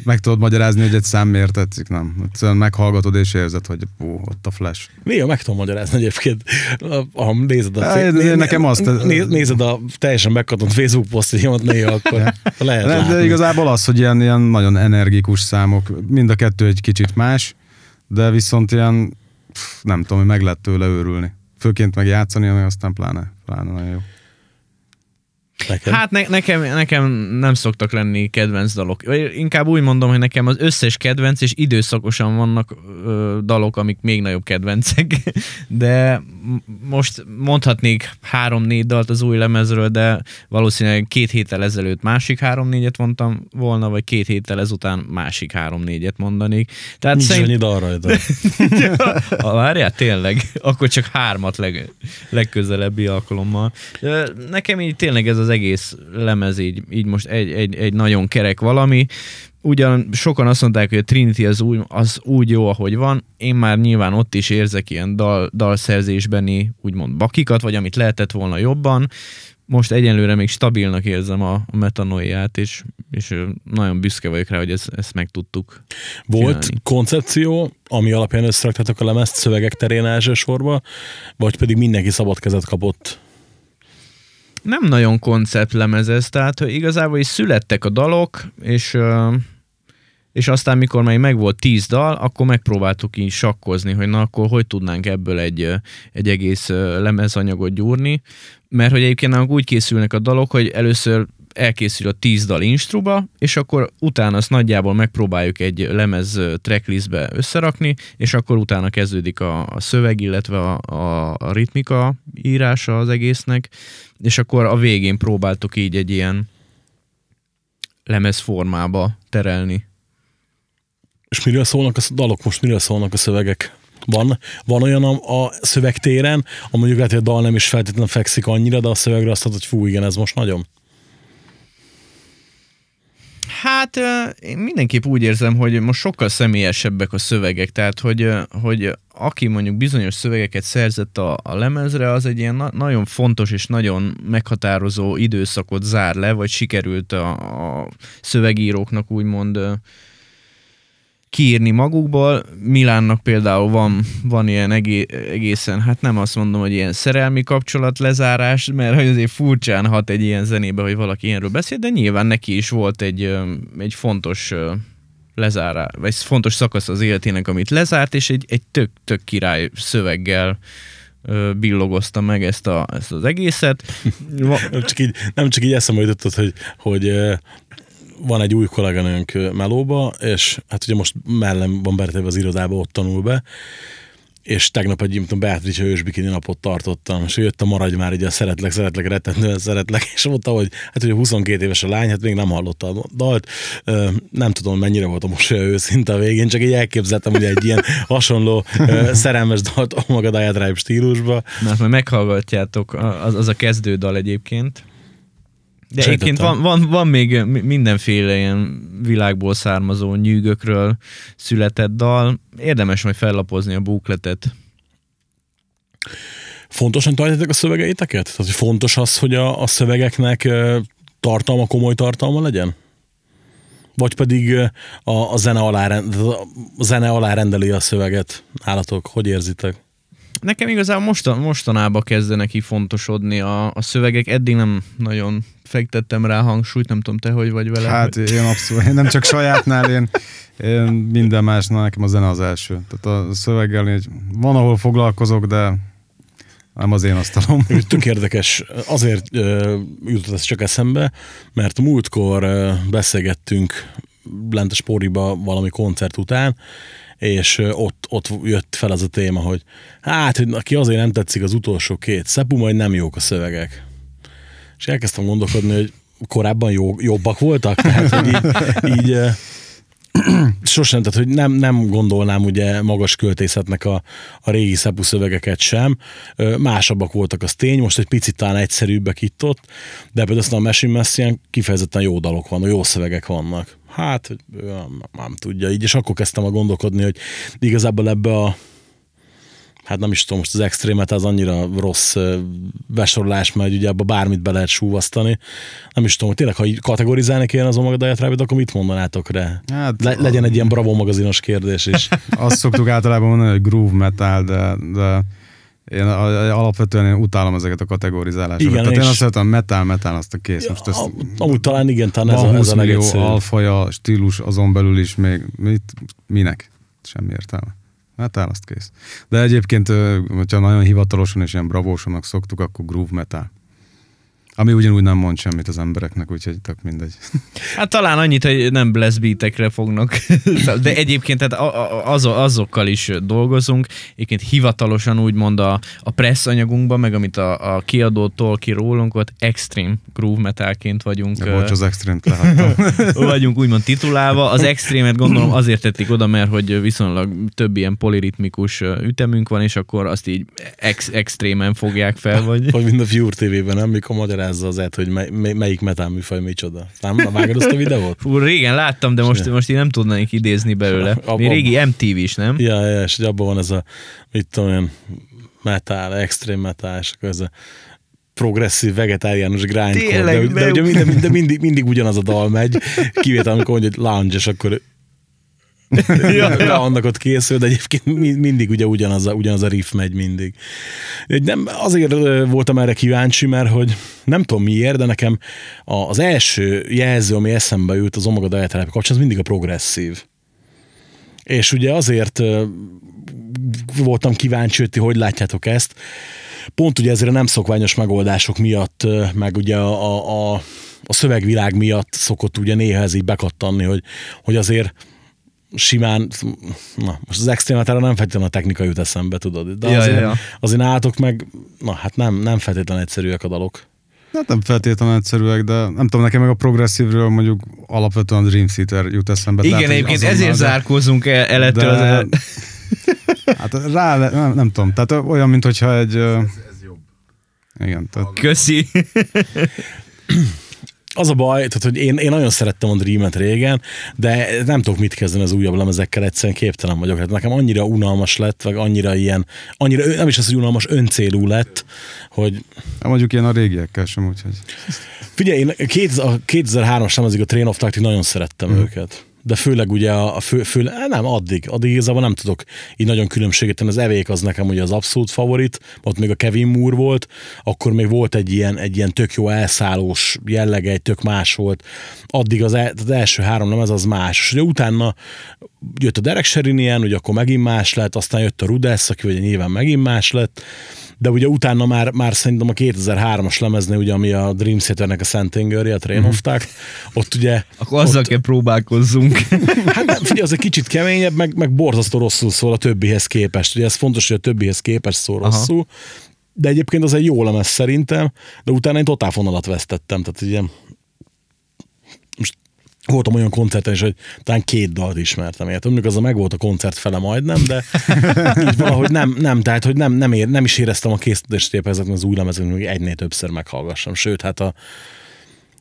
meg tudod magyarázni, hogy egy szám miért tetszik, nem. Egyszerűen meghallgatod és érzed, hogy hú, ott a flash. Néha meg tudom magyarázni egyébként. Ha nézed a, Á, de nekem azt- né, nézed a teljesen megkatott Facebook posztjaimat néha, akkor lehet De, de igazából az, hogy ilyen, ilyen nagyon energikus számok, mind a kettő egy kicsit más, de viszont ilyen, pff, nem tudom, hogy meg lehet tőle őrülni. Főként meg játszani, ami aztán pláne, pláne nagyon jó. Neked? Hát ne, nekem, nekem nem szoktak lenni kedvenc dalok. Vagy Inkább úgy mondom, hogy nekem az összes kedvenc, és időszakosan vannak ö, dalok, amik még nagyobb kedvencek. [laughs] De most mondhatnék három-négy dalt az új lemezről, de valószínűleg két héttel ezelőtt másik három-négyet mondtam volna, vagy két héttel ezután másik három-négyet mondanék. Tehát Nincs szerint- annyi dal rajta. [laughs] Ha várjál, tényleg? Akkor csak hármat leg, legközelebbi alkalommal. Nekem így tényleg ez az egész lemez így, így most egy, egy, egy nagyon kerek valami. Ugyan sokan azt mondták, hogy a Trinity az úgy, az úgy jó, ahogy van. Én már nyilván ott is érzek ilyen dal, dalszerzésbeni úgymond bakikat, vagy amit lehetett volna jobban. Most egyenlőre még stabilnak érzem a, a metanoiát, és, és nagyon büszke vagyok rá, hogy ezt, ezt meg tudtuk. Volt csinálni. koncepció, ami alapján összeraktátok a lemezt szövegek terén elsősorban, vagy pedig mindenki szabad kezet kapott? Nem nagyon konceptlemez ez, tehát hogy igazából is születtek a dalok, és, és aztán mikor már meg volt tíz dal, akkor megpróbáltuk így sakkozni, hogy na akkor hogy tudnánk ebből egy, egy egész lemezanyagot gyúrni, mert hogy egyébként nálunk úgy készülnek a dalok, hogy először elkészül a tíz dal instruba, és akkor utána azt nagyjából megpróbáljuk egy lemez tracklistbe összerakni, és akkor utána kezdődik a, a szöveg, illetve a, a, a ritmika írása az egésznek, és akkor a végén próbáltuk így egy ilyen lemez formába terelni. És miről szólnak a dalok most, miről szólnak a szövegek? Van, van olyan a, a szövegtéren, a mondjuk lehet, hogy a dal nem is feltétlenül fekszik annyira, de a szövegre azt mondod, hogy fú, igen, ez most nagyon. Hát én mindenképp úgy érzem, hogy most sokkal személyesebbek a szövegek, tehát hogy, hogy aki mondjuk bizonyos szövegeket szerzett a, a lemezre, az egy ilyen na- nagyon fontos és nagyon meghatározó időszakot zár le, vagy sikerült a, a szövegíróknak úgymond kiírni magukból. Milánnak például van, van ilyen egészen, hát nem azt mondom, hogy ilyen szerelmi kapcsolat lezárás, mert hogy azért furcsán hat egy ilyen zenébe, hogy valaki ilyenről beszél, de nyilván neki is volt egy, egy fontos lezárás, vagy fontos szakasz az életének, amit lezárt, és egy, egy tök, tök király szöveggel billogozta meg ezt, a, ezt az egészet. [laughs] nem, csak így, nem csak így eszembe jutottad, hogy, hogy van egy új kolléganőnk Melóba, és hát ugye most mellem van beretéve az irodába, ott tanul be, és tegnap egy, mint Beatrice ősbikini napot tartottam, és jött a maradj már, ugye szeretlek, szeretlek, rettentően szeretlek, és mondta, hogy hát ugye 22 éves a lány, hát még nem hallotta a dalt, nem tudom, mennyire volt a mosolya őszinte a végén, csak így elképzeltem, hogy egy ilyen hasonló szerelmes dalt a maga stílusba. Na, hát meghallgatjátok, az, az a kezdődal egyébként. De Sejtettem. egyébként van, van, van még mindenféle ilyen világból származó nyűgökről született dal. Érdemes majd fellapozni a bukletet. Fontosan tartjátok a szövegeiteket? Tehát hogy fontos az, hogy a, a szövegeknek tartalma, komoly tartalma legyen? Vagy pedig a, a, zene alá, a zene alá rendeli a szöveget állatok? Hogy érzitek? Nekem igazából mostan, mostanában kezdenek ki fontosodni a, a szövegek. Eddig nem nagyon fektettem rá hangsúlyt, nem tudom te, hogy vagy vele. Hát én abszolút, én nem csak sajátnál, én, én minden másnál nekem a zene az első. Tehát a szöveggel így, van, ahol foglalkozok, de nem az én asztalom. Tök érdekes, azért uh, jutott ez csak eszembe, mert múltkor uh, beszélgettünk lent a Spóriba valami koncert után, és ott, ott jött fel az a téma, hogy hát, hogy aki azért nem tetszik az utolsó két szepu, majd nem jók a szövegek. És elkezdtem gondolkodni, hogy korábban jó, jobbak voltak, tehát hogy így, így [clears throat] sosem, tehát hogy nem, nem gondolnám ugye magas költészetnek a, a régi szepu szövegeket sem. Másabbak voltak, az tény, most egy picit talán egyszerűbbek itt ott, de például aztán a Machine Messian kifejezetten jó dalok vannak, jó szövegek vannak. Hát, nem, nem tudja így, és akkor kezdtem a gondolkodni, hogy igazából ebbe a hát nem is tudom, most az extrémet az annyira rossz besorolás, mert ugye abba bármit be lehet súvasztani. Nem is tudom, hogy tényleg, ha kategorizálni kéne az Omega Diet Rabbit, akkor mit mondanátok rá? Hát, Le- legyen egy ilyen Bravo magazinos kérdés is. Azt szoktuk általában mondani, hogy groove metal, de, de én alapvetően én utálom ezeket a kategorizálásokat. Igen, Tehát én azt szeretem, metal, metal, azt a kész. Most ezt amúgy talán igen, talán ez a, ez a millió alfaja, stílus azon belül is még, mit, minek? Semmi értelme. Metal, azt kész. De egyébként, hogyha nagyon hivatalosan és ilyen bravósonak szoktuk, akkor groove metal. Ami ugyanúgy nem mond semmit az embereknek, úgyhogy tök mindegy. [laughs] Hát talán annyit, hogy nem blast beatekre fognak. [laughs] De egyébként tehát az, azokkal is dolgozunk. Egyébként hivatalosan úgymond a, a press anyagunkban, meg amit a, a kiadótól kirólunk, ott extreme groove metalként vagyunk. De bocs, az extreme [laughs] vagyunk úgymond titulálva. Az extrémet gondolom azért tették oda, mert hogy viszonylag több ilyen poliritmikus ütemünk van, és akkor azt így ex- extrémen fogják fel. Vagy, vagy mind a Fjord TV-ben, nem? Mikor magyar magyarázza az ed, hogy mely, melyik metál műfaj micsoda. Nem, vágod azt a videót? Fú, régen láttam, de most, most én nem tudnék idézni belőle. [laughs] Abba, Mi régi MTV is, nem? Ja, ja, és abban van ez a, mit tudom én, metál, extrém metál, és akkor ez a progresszív, vegetáriánus grindcore, de, de, de, ugye minden, de mindig, mindig ugyanaz a dal megy, kivétel amikor mondja, hogy lounge, és akkor [laughs] ja, ja. annak ott készül, de egyébként mindig ugye ugyanaz a, ugyanaz a riff megy mindig. Nem, azért voltam erre kíváncsi, mert hogy nem tudom miért, de nekem az első jelző, ami eszembe jut az Omega Diet kapcsán, az mindig a progresszív. És ugye azért voltam kíváncsi, hogy ti hogy látjátok ezt. Pont ugye ezért a nem szokványos megoldások miatt, meg ugye a, a a szövegvilág miatt szokott ugye néha ez így bekattanni, hogy, hogy azért simán, na, most az extrématára nem feltétlenül a technika jut eszembe, tudod, de Ja, azért, ja, ja. azért nálatok meg, na hát nem, nem feltétlenül egyszerűek a dalok. Hát nem feltétlenül egyszerűek, de nem tudom, nekem meg a progresszívről mondjuk alapvetően a Dream Theater jut eszembe. Igen, hogy egyébként azonnal, ezért de- zárkózunk el, el ettől de, az... hát rá, nem, nem tudom, tehát olyan, mint hogyha egy... Ez, ez jobb. Igen, tehát Köszi. [clears throat] Az a baj, tehát, hogy én, én nagyon szerettem a Dream-et régen, de nem tudok mit kezdeni az újabb lemezekkel, egyszerűen képtelen vagyok. Hát nekem annyira unalmas lett, vagy annyira ilyen, annyira, nem is az, hogy unalmas, öncélú lett, hogy hát mondjuk én a régiekkel sem, úgyhogy... Figyelj, én két- a 2003-as lemezig a Train of Tactic nagyon szerettem mm. őket. De főleg ugye a, fő, fő, nem, addig, addig igazából nem tudok így nagyon különbséget tenni. Az evék az nekem ugye az abszolút favorit, ott még a Kevin Moore volt, akkor még volt egy ilyen, egy ilyen tök jó elszállós jellege, egy tök más volt. Addig az, az első három lemez az más. És ugye utána jött a Derek Sherinian, ugye akkor megint más lett, aztán jött a Rudess, aki ugye nyilván megint más lett, de ugye utána már, már szerintem a 2003-as lemeznél, ugye, ami a Dream Theaternek a Szent Ingeri, a Train of Tactic, ott ugye Akkor azzal kell próbálkozzunk. [laughs] Hát nem, figyelj, az egy kicsit keményebb, meg, meg borzasztó rosszul szól a többihez képest. Ugye ez fontos, hogy a többihez képest szól Aha. rosszul. De egyébként az egy jó lemez szerintem, de utána én totál fonalat vesztettem. Tehát ugye voltam olyan koncerten is, hogy talán két dalt ismertem, érted? Mondjuk az a meg volt a koncert fele majdnem, de [laughs] így valahogy nem, nem tehát hogy nem, nem, ér, nem is éreztem a készítést épp ezeknek az új lemezeknek, hogy egynél többször meghallgassam. Sőt, hát a,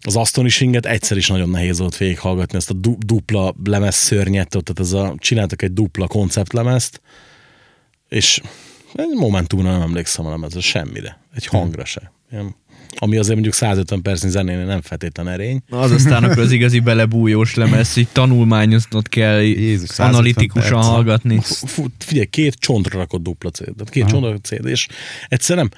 az Astonishinget egyszer is nagyon nehéz volt végighallgatni, ezt a du- dupla lemez szörnyet, tehát ez a, csináltak egy dupla konceptlemezt, és egy momentumra nem emlékszem a lemezre, semmire, egy hangra se. Ilyen, ami azért mondjuk 150 percnyi zenénél nem feltétlen erény. Az aztán akkor az igazi belebújós lemez, hogy tanulmányoznod kell, Jézus, 150 analitikusan perc. hallgatni. Fú, figyelj, két csontra rakott dupla CD, tehát két csontra rakott CD, és egyszer nem,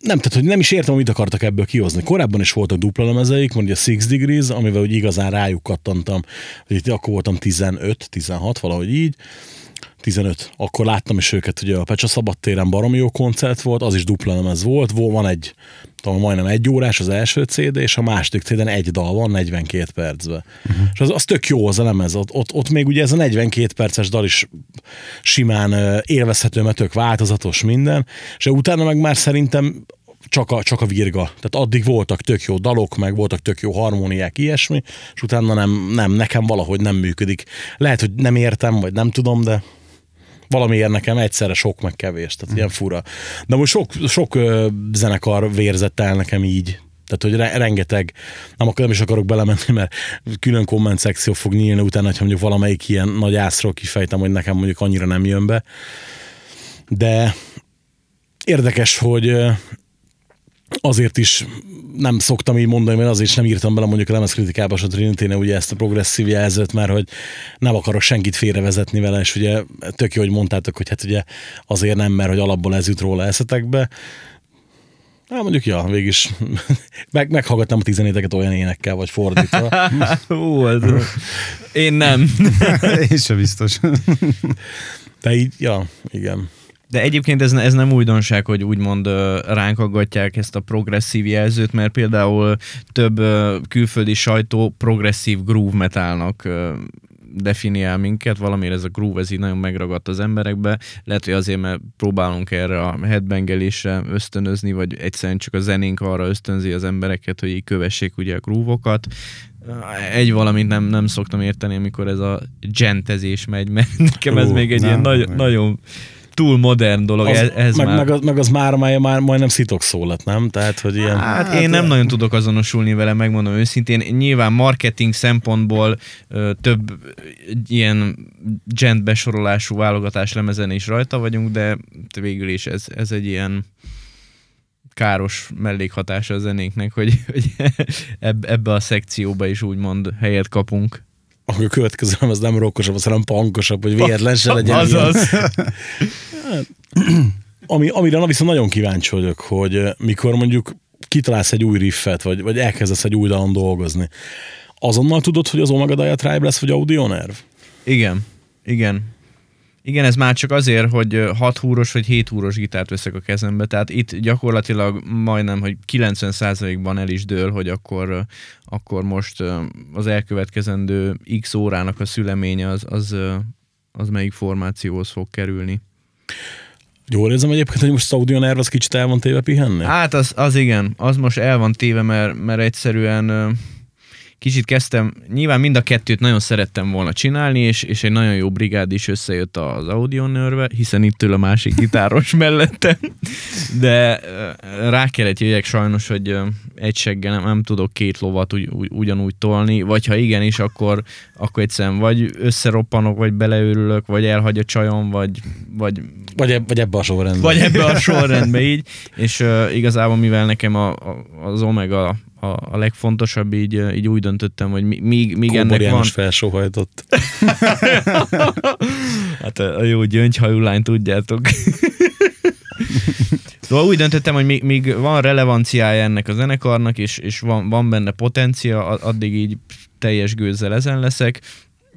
nem, tehát hogy nem is értem, hogy mit akartak ebből kihozni. Korábban is voltak dupla lemezeik, mondja a Six Degrees, amivel úgy igazán rájuk kattantam, hogy itt akkor voltam 15-16, valahogy így, 15. Akkor láttam is őket, ugye a Pecsa Szabadtéren baromi jó koncert volt, az is dupla lemez volt, Vol- van egy, tudom, majdnem egy órás az első CD, és a második CD-en egy dal van 42 percben. Uh-huh. És az, az tök jó az a lemez, ott, ott, ott még ugye ez a 42 perces dal is simán élvezhető, mert tök változatos minden, és utána meg már szerintem csak a, csak a virga. Tehát addig voltak tök jó dalok, meg voltak tök jó harmóniák, ilyesmi, és utána nem, nem, nekem valahogy nem működik. Lehet, hogy nem értem, vagy nem tudom, de valamiért nekem egyszerre sok, meg kevés, tehát ilyen fura. De most sok, sok zenekar vérzett el nekem így. Tehát, hogy re- rengeteg, nem, akar, nem is akarok belemenni, mert külön komment szekció fog nyílni utána, hogy mondjuk valamelyik ilyen nagy ászról kifejtem, hogy nekem mondjuk annyira nem jön be. De érdekes, hogy azért is nem szoktam így mondani, mert azért is nem írtam bele mondjuk a lemezkritikába a trinity ugye ezt a progresszív jelzőt, mert hogy nem akarok senkit félrevezetni vele, és ugye tök jó, hogy mondtátok, hogy hát ugye azért nem, mert hogy alapból ez jut róla eszetekbe. Hát mondjuk, ja, végig [laughs] meg, meghallgatnám a tizenéteket olyan énekkel, vagy fordítva. [laughs] Ó, ez... Én nem. [laughs] Én sem biztos. De így, ja, igen. De egyébként ez, ez nem újdonság, hogy úgymond ránk aggatják ezt a progresszív jelzőt, mert például több külföldi sajtó progresszív groove metalnak definiál minket, valamiért ez a groove ez így nagyon megragadt az emberekbe. Lehet, hogy azért, mert próbálunk erre a headbangelésre ösztönözni, vagy egyszerűen csak a zenénk arra ösztönzi az embereket, hogy így kövessék ugye a groove-okat. Egy valamit nem, nem szoktam érteni, amikor ez a gentezés megy, mert nekem ez Ó, még egy nem, ilyen nagy, nem. nagyon túl modern dolog. Az, ez, ez meg, már... meg, az, meg az már, már, már majdnem szitok szó lett, nem? Tehát, hogy ilyen... Hát én nem nagyon tudok azonosulni vele, megmondom őszintén. Nyilván marketing szempontból ö, több ilyen gent besorolású válogatás lemezen is rajta vagyunk, de végül is ez, ez egy ilyen káros mellékhatása a zenéknek, hogy, hogy [laughs] eb- ebbe a szekcióba is úgymond helyet kapunk. Akkor a következő nem az nem rokkosabb, hanem pankosabb, hogy véletlen se legyen. [laughs] Azaz. Ami, amire na viszont nagyon kíváncsi vagyok, hogy eh, mikor mondjuk kitalálsz egy új riffet, vagy, vagy elkezdesz egy új dalon dolgozni, azonnal tudod, hogy az Omega Dia Tribe lesz, vagy Audionerv? Igen, igen. Igen, ez már csak azért, hogy 6 húros vagy 7 húros gitárt veszek a kezembe, tehát itt gyakorlatilag majdnem, hogy 90%-ban el is dől, hogy akkor, akkor most az elkövetkezendő x órának a szüleménye az, az, az melyik formációhoz fog kerülni. Jól érzem egyébként, hogy most Saudion Air az kicsit el van téve pihenni? Hát az, az igen, az most el van téve, mert, mert egyszerűen kicsit kezdtem, nyilván mind a kettőt nagyon szerettem volna csinálni, és, és egy nagyon jó brigád is összejött az Audionőrbe, hiszen itt ül a másik gitáros [laughs] mellettem, de rá kellett jöjjek sajnos, hogy egy seggel nem, nem tudok két lovat ugy, ugy, ugyanúgy tolni, vagy ha igenis, akkor, akkor egyszerűen vagy összeroppanok, vagy beleőrülök, vagy elhagy a csajom, vagy... Vagy, vagy, eb, vagy ebbe a sorrendbe. Vagy ebbe a [laughs] sorrendbe így, és uh, igazából mivel nekem a, a, az Omega a, a legfontosabb, így, így úgy döntöttem, hogy míg, míg ennek van... felsóhajtott. [laughs] hát a, a jó gyöngyhajú lány, tudjátok. [laughs] Szóval úgy döntöttem, hogy míg, míg van relevanciája ennek a zenekarnak, és, és van, van benne potencia, addig így teljes gőzzel ezen leszek.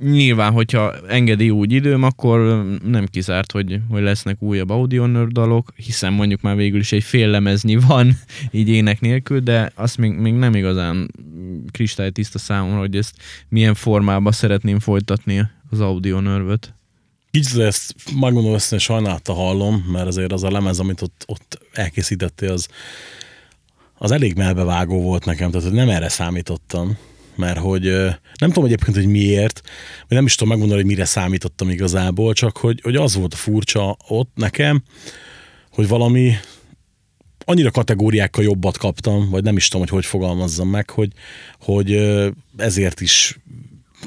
Nyilván, hogyha engedi úgy időm, akkor nem kizárt, hogy, hogy lesznek újabb audio dalok, hiszen mondjuk már végül is egy fél lemeznyi van [laughs] így ének nélkül, de azt még, még nem igazán kristálytiszta számomra, hogy ezt milyen formában szeretném folytatni az audio nörvöt. Kicsit ezt megmondom össze, sajnálta hallom, mert azért az a lemez, amit ott, ott elkészítettél, az, az elég melbevágó volt nekem, tehát nem erre számítottam mert hogy nem tudom egyébként, hogy miért, vagy nem is tudom megmondani, hogy mire számítottam igazából, csak hogy, hogy az volt furcsa ott nekem, hogy valami annyira kategóriákkal jobbat kaptam, vagy nem is tudom, hogy hogy fogalmazzam meg, hogy, hogy ezért is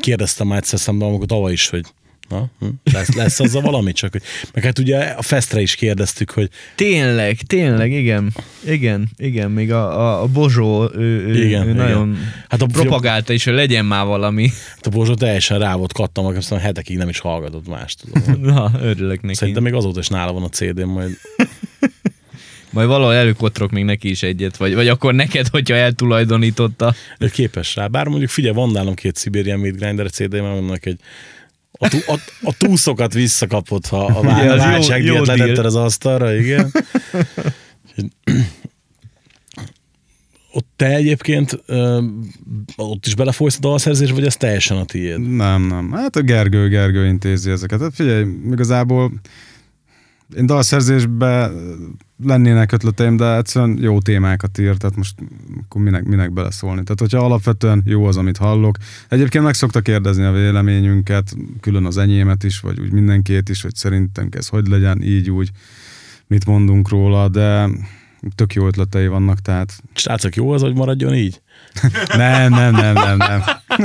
kérdeztem már egyszer szemben, amikor tavaly is, hogy Na, hm, lesz, lesz az a valami, csak hogy, meg hát ugye a Festre is kérdeztük, hogy... Tényleg, tényleg, igen. Igen, igen, még a, a, a Bozsó, ő, ő, igen, ő igen. nagyon hát a, propagálta is, hogy legyen már valami. Hát a Bozsó teljesen rá volt kattam, aztán hetekig nem is hallgatott más, tudom. Na, örülök neki. Szerintem még azóta is nála van a CD-n majd. Majd valahol előkotrok még neki is egyet, vagy, vagy akkor neked, hogyha eltulajdonította. Ő képes rá. Bár mondjuk figyelj, van nálam két Siberian Meat Grinder CD, mert mondnak egy a, tú, a, a túszokat visszakapott, ha a válság miatt letetted az asztalra, igen. [laughs] ott te egyébként ö, ott is belefolysz a dalszerzés, vagy ez teljesen a tiéd? Nem, nem. Hát a Gergő, Gergő intézi ezeket. Hát figyelj, igazából én dalszerzésbe lennének ötleteim, de egyszerűen jó témákat ír, tehát most akkor minek, minek beleszólni. Tehát, hogyha alapvetően jó az, amit hallok. Egyébként meg szokta kérdezni a véleményünket, külön az enyémet is, vagy úgy mindenkét is, hogy szerintem ez hogy legyen, így, úgy, mit mondunk róla, de tök jó ötletei vannak, tehát... Srácok, jó az, hogy maradjon így? [laughs] nem, nem, nem, nem, nem. [laughs]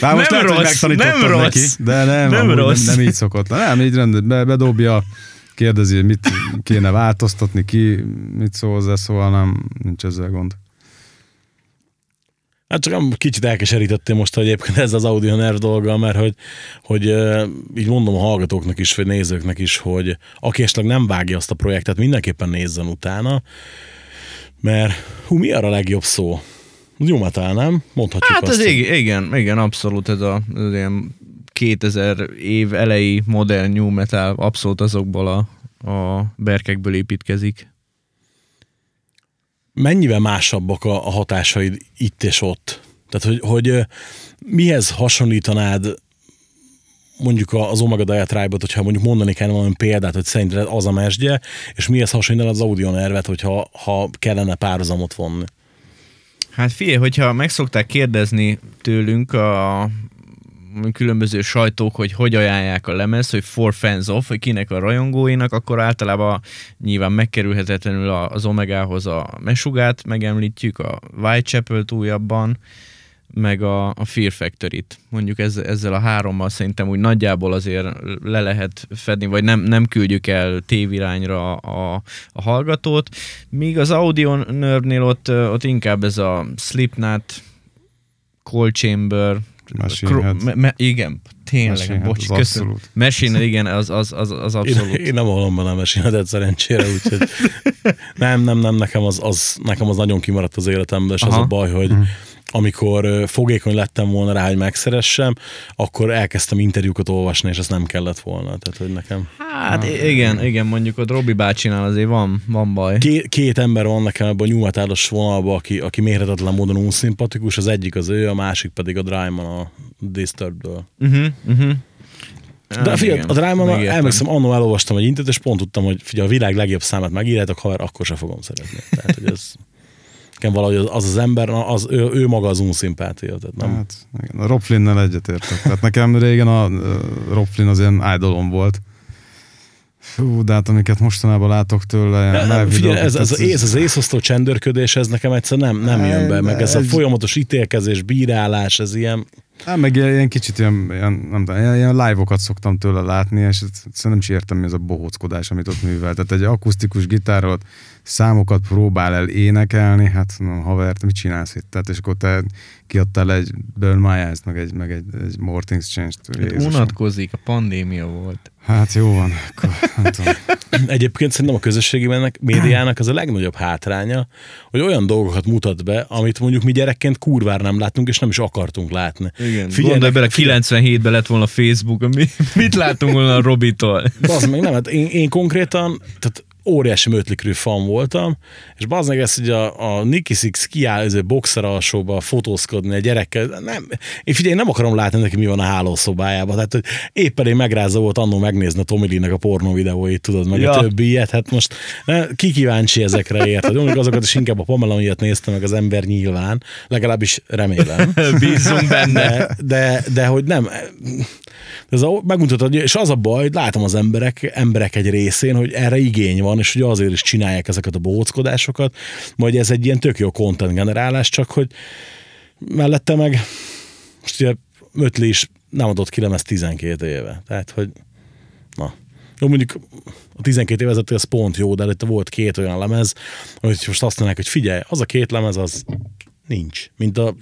Már most nem lehet, rossz, nem rossz. Neki, de nem, nem, rossz. Nem, nem így szokott. Nem, így rendet, be, bedobja, kérdezi, hogy mit kéne változtatni, ki mit szól hozzá, szóval nem, nincs ezzel gond. Hát csak kicsit elkeserítettél most egyébként ez az Audio Nerv dolga, mert hogy, hogy így mondom a hallgatóknak is, vagy nézőknek is, hogy aki esetleg nem vágja azt a projektet, mindenképpen nézzen utána, mert hú, mi arra a legjobb szó? New metal, nem? Mondhatjuk hát azt. Ez igen, igen, abszolút ez a ez ilyen 2000 év elejé modern new metal abszolút azokból a, a berkekből építkezik. Mennyivel másabbak a, a hatásaid itt és ott? Tehát, hogy, hogy mihez hasonlítanád mondjuk az Omega Diatribe-ot, hogyha mondjuk mondani kellene valami példát, hogy szerinted az a mesdje, és mihez hasonlítanád az Audio Nervet, hogyha ha kellene párhuzamot vonni? Hát figyelj, hogyha meg szokták kérdezni tőlünk a különböző sajtók, hogy hogy ajánlják a lemez, hogy for fans of, hogy kinek a rajongóinak, akkor általában nyilván megkerülhetetlenül az Omegához a Mesugát megemlítjük, a Whitechapel-t újabban, meg a, a Fear Factory-t. Mondjuk ezzel, ezzel a hárommal szerintem úgy nagyjából azért le lehet fedni, vagy nem, nem küldjük el tévirányra a, a hallgatót. Míg az Audio Nerve-nél ott, ott inkább ez a Slipknot, Cold Chamber, Machine me, me, igen, tényleg, Machine bocs, köszönöm. Machine, igen, az, az, az, az abszolút. Én, én nem hallom benne a Machine szerencsére, úgyhogy [laughs] nem, nem, nem, nekem az, az, nekem az nagyon kimaradt az életemben, és Aha. az a baj, hogy, uh-huh amikor fogékony lettem volna rá, hogy megszeressem, akkor elkezdtem interjúkat olvasni, és ezt nem kellett volna. Tehát, hogy nekem Hát igen, igen, mondjuk ott Robi bácsinál azért van, van baj. két, két ember van nekem ebben a nyújtáros vonalban, aki, aki mérhetetlen módon unszimpatikus, az egyik az ő, a másik pedig a Dryman a Disturbed-ből. Uh-huh, uh-huh. De figyelj, a Dryman, emlékszem, annól elolvastam egy interjút, és pont tudtam, hogy figyelj, a világ legjobb számát megírjátok, haver, akkor se fogom szeretni. Tehát, hogy ez nekem valahogy az az, az ember, az, ő, ő maga az unszimpátia. Tehát nem, Hát, a Rob Flynn-nel egyetértek. Tehát nekem régen a ö, Rob Flynn az ilyen idolom volt. Fú, de hát amiket mostanában látok tőle, ilyen Nem, figyelj, ez, ez, az, ez az észosztó csendőrködés, ez nekem egyszer nem, nem jön be, meg ez a folyamatos ítélkezés, bírálás, ez ilyen, Hát meg ilyen, ilyen kicsit ilyen, ilyen, nem tudom, ilyen, ilyen live-okat szoktam tőle látni, és egyszerűen nem is értem, mi ez a bohóckodás, amit ott művel. Tehát egy akusztikus gitárral számokat próbál el énekelni, hát na, haver, te mit csinálsz itt? Tehát, és akkor te kiadtál egy Burn My Eyes, meg egy, meg egy, egy More Things Changed. Jézusom. Unatkozik, a pandémia volt. Hát jó van, akkor nem tudom. [laughs] Egyébként szerintem a közösségi médiának az a legnagyobb hátránya, hogy olyan dolgokat mutat be, amit mondjuk mi gyerekként kurvára nem láttunk, és nem is akartunk látni. Igen, Figyelj, Gondolj bele, figyelj. 97-ben lett volna Facebook, mi, [laughs] mit látunk volna a Robitól? Bazd meg, nem, hát én, én konkrétan, tehát óriási Mötlikrű fan voltam, és bazd meg ezt, hogy a, a Nicky Six kiáll ez egy boxer alsóba fotózkodni a gyerekkel, nem, én figyelj, nem akarom látni neki, mi van a hálószobájában, tehát hogy éppen én megrázó volt annó megnézni a Tommy Lee-nek a pornó videóit, tudod, meg ja. Ja. a többi ilyet, hát most ne, ki kíváncsi ezekre érted, mondjuk azokat is inkább a Pamela ilyet nézte meg az ember nyilván, legalábbis remélem. [laughs] Bízunk benne. De, de, de hogy nem, ez a, megmutatod, és az a baj, hogy látom az emberek, emberek egy részén, hogy erre igény van, és hogy azért is csinálják ezeket a bohóckodásokat, vagy ez egy ilyen tök jó content generálás, csak hogy mellette meg most ugye Mötli is nem adott ki lemez 12 éve. Tehát, hogy na. Jó, mondjuk a 12 évezet az pont jó, de előtte volt két olyan lemez, hogy most azt mondják, hogy figyelj, az a két lemez az nincs. Mint a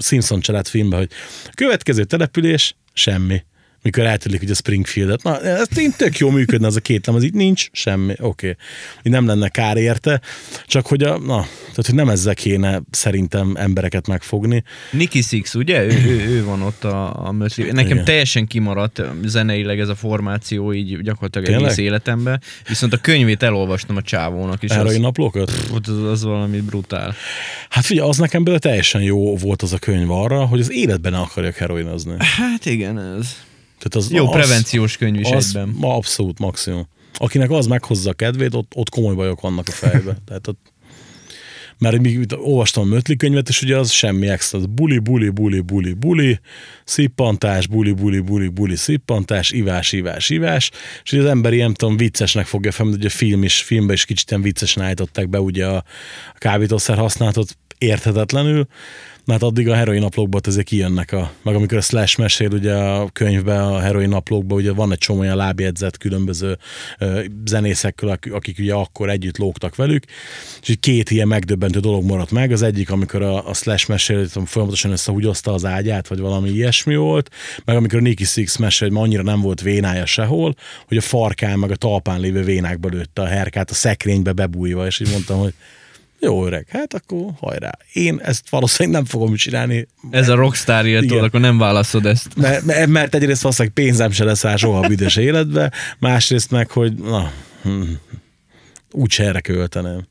Simpson család filmben, hogy következő település, semmi. Mikor eltűnik ugye Springfieldet. Na, ez tény tök jó működne az a két lemez, itt nincs semmi, oké. Okay. Nem lenne kár érte, csak hogy a, na, tehát hogy nem ezzel kéne szerintem embereket megfogni. Nicky Six, ugye? Ő, ő, ő van ott a, a Mötley. Nekem Igen. teljesen kimaradt zeneileg ez a formáció így gyakorlatilag Tényleg? egész életemben. Viszont a könyvét elolvastam a csávónak, és Erre az, naplókat? az, az valami brutál. Hát figyelj, az nekem belőle teljesen jó volt az a könyv arra, hogy az életben akarjak heroinozni. Hát igen, ez Tehát az, jó az, prevenciós könyv is az egyben. Ma abszolút maximum. Akinek az meghozza a kedvét, ott, ott komoly bajok vannak a fejbe. [laughs] Tehát ott, mert még olvastam a Mötli könyvet, és ugye az semmi extra. Buli, buli, buli, buli, buli, szippantás, buli, buli, buli, buli, szippantás, ivás, ivás, ivás, és ugye az ember ilyen, tudom, viccesnek fogja fel, ugye a film is, filmben is kicsit ilyen viccesen állították be ugye a, a kábítószer használatot érthetetlenül, mert addig a heroin naplókban ezek kijönnek, a, meg amikor a Slash mesél ugye a könyvben, a heroin naplókban, ugye van egy csomó olyan lábjegyzet különböző zenészekkel, akik, ugye akkor együtt lógtak velük, és így két ilyen megdöbbentő dolog maradt meg. Az egyik, amikor a, a Slash mesél, folyamatosan összehúgyozta az ágyát, vagy valami ilyesmi volt, meg amikor a Nicky Six mesél, hogy ma annyira nem volt vénája sehol, hogy a farkán, meg a talpán lévő vénákba lőtte a herkát a szekrénybe bebújva, és így mondtam, hogy jó öreg, hát akkor hajrá. Én ezt valószínűleg nem fogom csinálni, Ez a rockstar tudod, akkor nem válaszod ezt. mert, mert- egyrészt valószínűleg pénzem se lesz rá soha a büdös életbe, másrészt meg, hogy na, hm, úgyse erre költenem.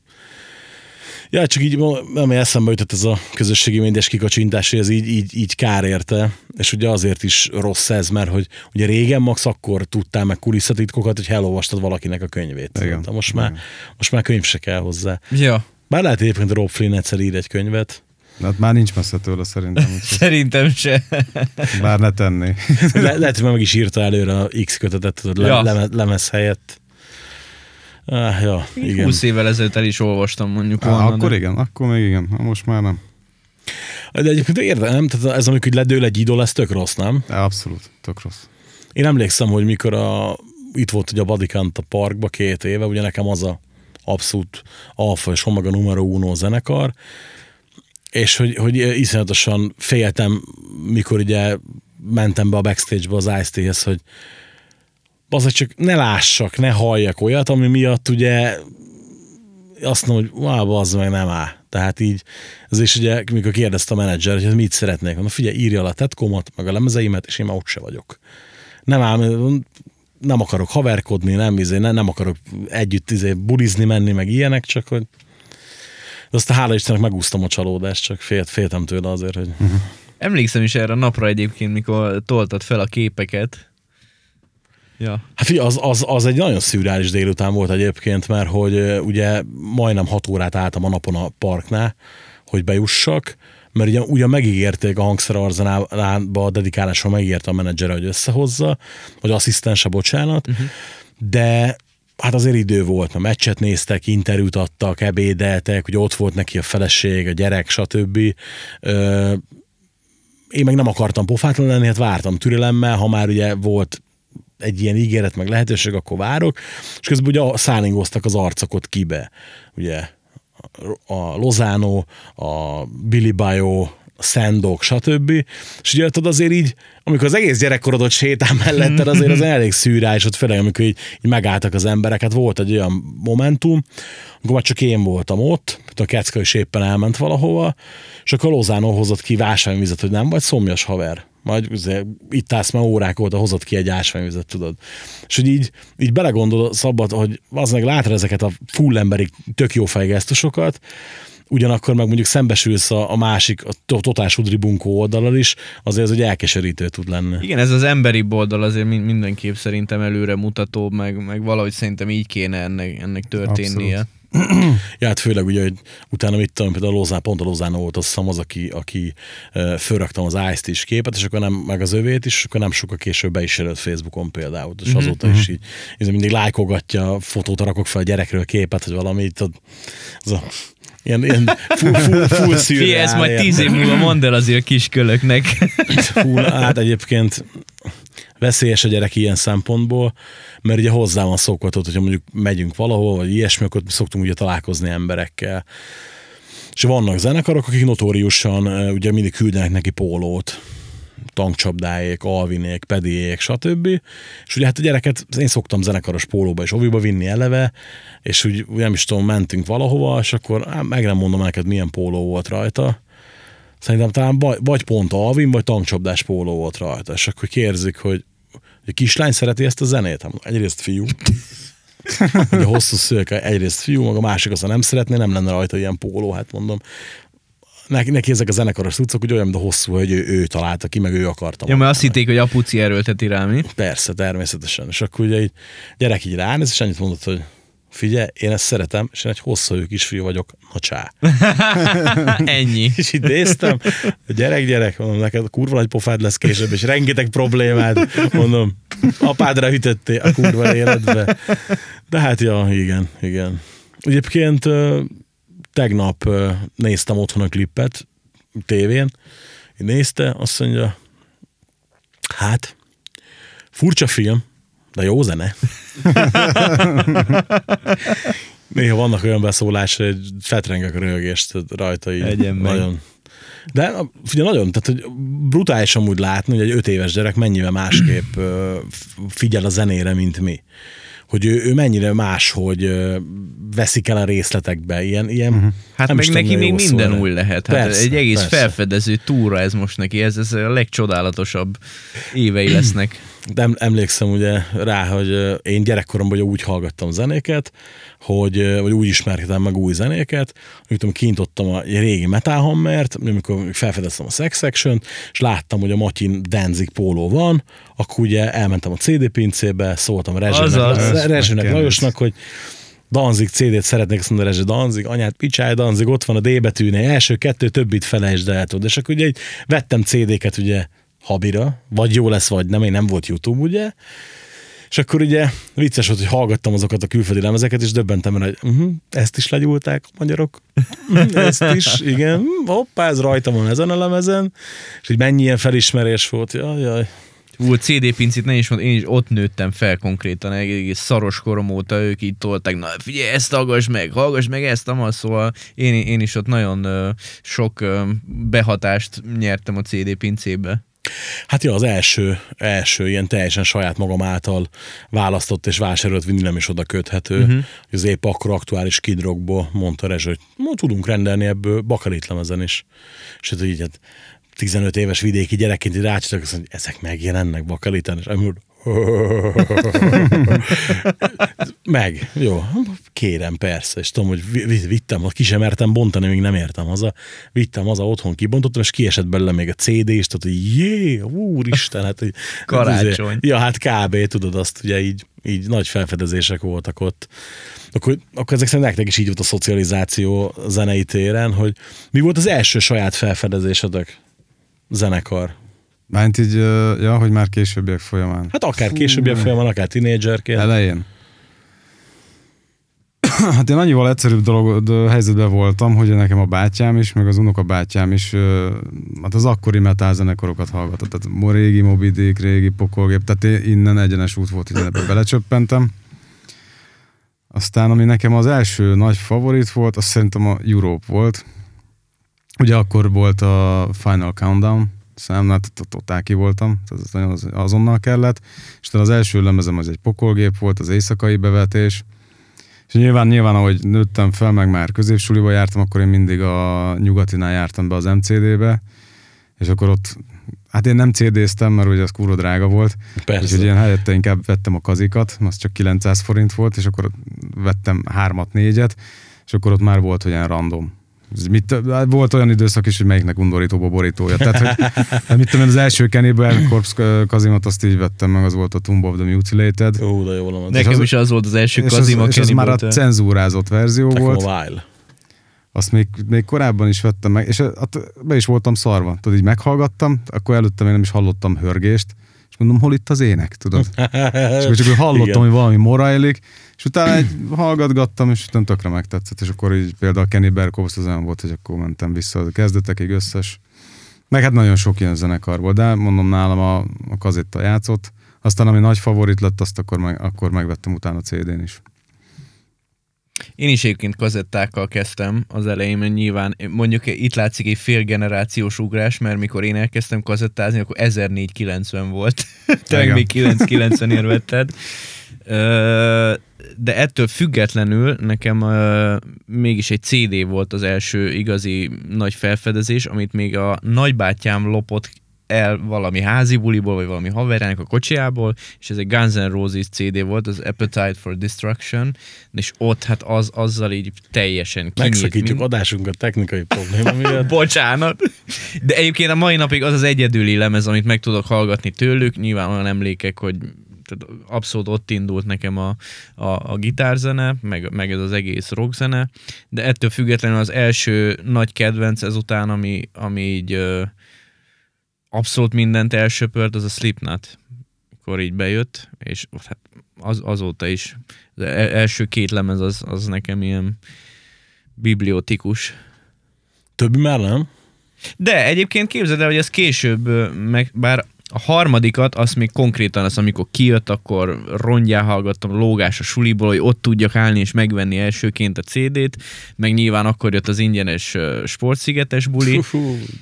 Ja, csak így, ami eszembe jutott ez a közösségi médiás kikacsintás, hogy ez így, így, így kár érte, és ugye azért is rossz ez, mert hogy ugye régen max akkor tudtál meg kulisszatitkokat, hogy elolvastad valakinek a könyvét. Igen. De most már, most már könyv se kell hozzá. Ja, Bár lehet egyébként Rob Flynn egyszer ír egy könyvet. Hát már nincs messze tőle szerintem, [laughs] szerintem se. bár ne tenné. Le, lehet, hogy meg is írta előre a X kötetet, tudod, Ja. leme, lemez helyett. Ah, ja, igen. 20 évvel ezelőtt el is olvastam mondjuk Á, volna. akkor de- igen, akkor még igen, most már nem. De egyébként érde, nem? Tehát ez amikor ledől egy idol, ez tök rossz, nem? De abszolút, tök rossz. Én emlékszem, hogy mikor a, itt volt ugye a Badikant a parkba két éve, ugye nekem az a abszolút alfa és omega numero uno zenekar, és hogy, hogy iszonyatosan féltem, mikor ugye mentem be a backstage-be az Ice-T-hez, hogy az csak ne lássak, ne halljak olyat, ami miatt ugye azt mondom, hogy wow, az meg nem áll. Tehát így, ez is ugye, mikor kérdezte a menedzser, hogy mit szeretnék, mondom, figyelj, írja le a tetkomat, meg a lemezeimet, és én már ott se vagyok. Nem ám, nem akarok haverkodni, nem, izé, nem, nem akarok együtt izé, bulizni menni, meg ilyenek, csak hogy de aztán hála Istennek megúsztam a csalódást, csak félt, féltem tőle azért, hogy Emlékszem is erre a napra egyébként, mikor toltad fel a képeket. Ja. Hát figyelj, az, az, az egy nagyon szürreális délután volt egyébként, mert hogy ugye majdnem hat órát álltam a napon a parknál, hogy bejussak, mert ugye, ugye megígérték a hangszerarzenálba a dedikálásra megígérte a menedzser, hogy összehozza, vagy asszisztense, bocsánat, uh-huh. de hát azért idő volt, mert meccset néztek, interjút adtak, ebédeltek, hogy ott volt neki a feleség, a gyerek, stb. Ö, én meg nem akartam pofátlan lenni, hát vártam türelemmel, ha már ugye volt egy ilyen ígéret, meg lehetőség, akkor várok, és közben ugye szállingoztak az arcokat kibe, ugye a Lozano, a Billy Bayo, a Sandok, stb. És ugye tudod azért így, amikor az egész gyerekkorodot sétál melletted, azért az elég szűrás, ott főleg amikor így, így megálltak az emberek, hát volt egy olyan momentum, amikor már csak én voltam ott, a Kecka is éppen elment valahova, és akkor Lozano hozott ki ásványvizet, hogy nem vagy szomjas haver. Majd itt állsz már órák óta, hozott ki egy ásványvizet, tudod. És hogy így, így belegondol szabad, hogy az meg látod ezeket a full emberi tök jó fejgesztusokat, ugyanakkor meg mondjuk szembesülsz a, a másik, a to- totás udri bunkó oldalal is, azért ez egy elkeserítő tud lenni. Igen, ez az emberi oldal azért min- mindenképp szerintem előre mutató, meg, meg valahogy szerintem így kéne ennek, ennek történnie. Abszolút. [clears throat] Ja, hát főleg ugye, hogy utána mit tudom, például Lozán, pont a Lozán volt azt hiszem az, aki, aki fölraktam az ice is képet, és akkor nem, meg az övét is, és akkor nem sokkal később be is jelölt Facebookon például, és azóta is így, így mindig lájkogatja, fotót rakok fel a gyerekről képet, vagy valami, tudod, az a, ilyen, ilyen full, full, full Fie, ez szürreál, majd tíz év múlva mondd el azért a kiskölöknek. Full, hát egyébként veszélyes a gyerek ilyen szempontból, mert ugye hozzá van szokvatott, hogyha mondjuk megyünk valahol, vagy ilyesmi, akkor szoktunk ugye találkozni emberekkel. És vannak zenekarok, akik notóriusan eh, ugye mindig küldenek neki pólót, tankcsapdáék, alvinék, pediék, stb. És ugye hát a gyereket én szoktam zenekaros pólóba és oviba vinni eleve, és úgy nem is tudom, mentünk valahova, és akkor á, meg nem mondom neked, milyen póló volt rajta. Szerintem talán vagy, vagy pont alvin, vagy tankcsapdás póló volt rajta, és akkor kérdezik, hogy hogy a kislány szereti ezt a zenét? Hát mondom, egyrészt fiú. [laughs] Ugye hosszú szőke, egyrészt fiú, meg a másik azt, ha nem szeretné, nem lenne rajta ilyen póló, hát mondom. Neki, neki ezek a zenekaros cuccok, hogy olyan, mint a hosszú, hogy ő, ő találta ki, meg ő akarta. Ja, mert azt hitték, hogy apuci erőlteti rám, mi? Persze, természetesen. És akkor ugye így gyerek így ránéz, és annyit mondott, hogy figyelj, én ezt szeretem, és én egy hosszú kisfiú vagyok, na csá. [laughs] Ennyi. [laughs] És így néztem, gyerek, gyerek, mondom, neked kurva nagy pofád lesz később, és rengeteg problémád, mondom, apádra ütöttél a kurva életbe. De hát, ja, igen, igen. Egyébként tegnap néztem otthon a klippet tévén, nézte, azt mondja, hát, furcsa film, de jó zene. [laughs] Néha vannak olyan beszólások, hogy fetrengek a röhögést rajta így. Egyen meg. nagyon. De figyelj, nagyon, tehát hogy brutális amúgy látni, hogy egy öt éves gyerek mennyivel másképp figyel a zenére, mint mi. Hogy ő, ő mennyire más, hogy veszik el a részletekbe, ilyen, ilyen uh-huh. Hát nem meg neki még minden szó új lehet. Hát Persze, egy egész persze. felfedező túra ez most neki, ez, ez a legcsodálatosabb évei lesznek. De em- emlékszem ugye rá, hogy én gyerekkoromban úgy hallgattam zenéket, hogy, vagy úgy ismerkedtem meg új zenéket, hogy tudom, kintottam a régi Metal Hammert, amikor felfedeztem a Sex section és láttam, hogy a Matyin Danzig póló van, akkor ugye elmentem a CD pincébe, szóltam. Rezsőnek, Rezsőnek. Lajosnak, hogy Danzig CD-t szeretnék, azt mondani, Rezső Danzig, anyát picsáj, Danzig, ott van a D betűnél, első kettő, többit felejtsd el, tudod. És akkor ugye vettem CD-ket ugye habira, vagy jó lesz, vagy nem, én nem volt YouTube, ugye, és akkor ugye vicces volt, hogy hallgattam azokat a külföldi lemezeket, és döbbentem rá, hogy uh-huh, ezt is legyúlták a magyarok. Uh-huh, ezt is, igen. Hm, Hoppá, ez rajta van ezen a lemezen. És hogy mennyi ilyen felismerés volt. Jaj, jaj. Ú, CD pincit ne is mond, én is ott nőttem fel konkrétan, egész szaros korom óta ők így tolták, na figyelj, ezt hallgass meg, hallgass meg ezt, amaz, szóval én, én is ott nagyon ö, sok ö, behatást nyertem a CD pincébe. Hát ja, az első, első ilyen teljesen saját magam által választott és vásárolt vinni nem is oda köthető. Uh-huh. Az épp akkor aktuális kidrogból mondta Rezső, hogy ma tudunk rendelni ebből bakalit lemezen is. És hát így hát 15 éves vidéki gyerekként így rácsitok, mondja, ezek megjelennek bakaliten, és amúgy [laughs] meg, jó, kérem, persze, és tudom, hogy vi- vi- vittem, ki sem mertem bontani, még nem értem haza, vittem haza, otthon kibontottam, és kiesett belőle még a CD is, tehát, hogy jé, úristen, hát, hogy, Karácsony. Ja, hát kb. tudod azt, ugye így, így nagy felfedezések voltak ott. Akkor, akkor ezek szerint nektek is így volt a szocializáció zenei téren, hogy mi volt az első saját felfedezésetek? Zenekar. Mányt így, ja, hogy már későbbiek folyamán. Hát akár későbbiek folyamán, akár tinédzserként. Elején. [clears throat] Hát én annyival egyszerűbb dolog, helyzetben voltam, hogy nekem a bátyám is, meg az unoka bátyám is, hát az akkori metal zenekarokat hallgatott. Tehát régi Moby Dick, régi Pokolgép, tehát én innen egyenes út volt, hogy ebbe belecsöppentem. Aztán, ami nekem az első nagy favorit volt, azt szerintem a Europe volt. Ugye akkor volt a Final Countdown, szám, hát totál ki voltam, tehát az azonnal kellett. És az első lemezem az egy pokolgép volt, az éjszakai bevetés. És nyilván, nyilván, ahogy nőttem fel, meg már középsuliba jártam, akkor én mindig a nyugatinál jártam be az MCD-be, és akkor ott, hát én nem CD-ztem, mert ugye az kurva drága volt, Persze. Úgyhogy én helyette inkább vettem a kazikat, az csak 900 forint volt, és akkor vettem hármat, négyet, és akkor ott már volt olyan random. Ez Mit, volt olyan időszak is, hogy melyiknek undorítóba borítója. Tehát, hogy, hát mit tudom én, az első Cannibal Corpse kazimat azt így vettem meg, az volt a Tomb of the Mutilated. Ó, de jó van. Nekem az- is az volt az első és az, Kazima és az már a cenzúrázott verzió Nekem volt. a Vile. Azt még, még korábban is vettem meg, és hát be is voltam szarva. Tudod, így meghallgattam, akkor előtte még nem is hallottam hörgést, és mondom, hol itt az ének, tudod? [laughs] És akkor csak hallottam, Igen. hogy valami morajlik, és utána egy hallgatgattam, és utána tökre megtetszett, és akkor így például Kenny Berkowitz az olyan volt, hogy akkor mentem vissza a kezdetekig összes. Meg hát nagyon sok ilyen zenekar volt, de mondom nálam a, a kazetta játszott. Aztán ami nagy favorit lett, azt akkor, meg, akkor megvettem utána CD-n is. Én is egyébként kazettákkal kezdtem az elején, mert nyilván mondjuk itt látszik egy fél generációs ugrás, mert mikor én elkezdtem kazettázni, akkor 1490 volt. [laughs] Te meg még 990 vetted. Ö, De ettől függetlenül nekem mégis egy CD volt az első igazi nagy felfedezés, amit még a nagybátyám lopott el valami házi buliból, vagy valami haverjának a kocsiából, és ez egy Guns N' Roses CD volt, az Appetite for Destruction, és ott hát az, azzal így teljesen kinyílt. Megszakítjuk mind- adásunkat technikai probléma miatt. [laughs] Bocsánat. De egyébként a mai napig az az egyedüli lemez, amit meg tudok hallgatni tőlük. Nyilván olyan emlékek, hogy tehát abszolút ott indult nekem a, a, a gitárzene, meg, meg ez az egész rockzene, de ettől függetlenül az első nagy kedvenc ezután, ami, ami így abszolút mindent elsöpört, az a Slipknot. Akkor így bejött, és hát az, azóta is az el- első két lemez az, az nekem ilyen bibliotikus. Többi már nem? De egyébként képzeld el, hogy ez később, meg, bár a harmadikat, azt még konkrétan, az amikor kijött, akkor rongyá hallgattam lógás a suliból, hogy ott tudjak állni és megvenni elsőként a CD-t, meg nyilván akkor jött az ingyenes sportszigetes buli.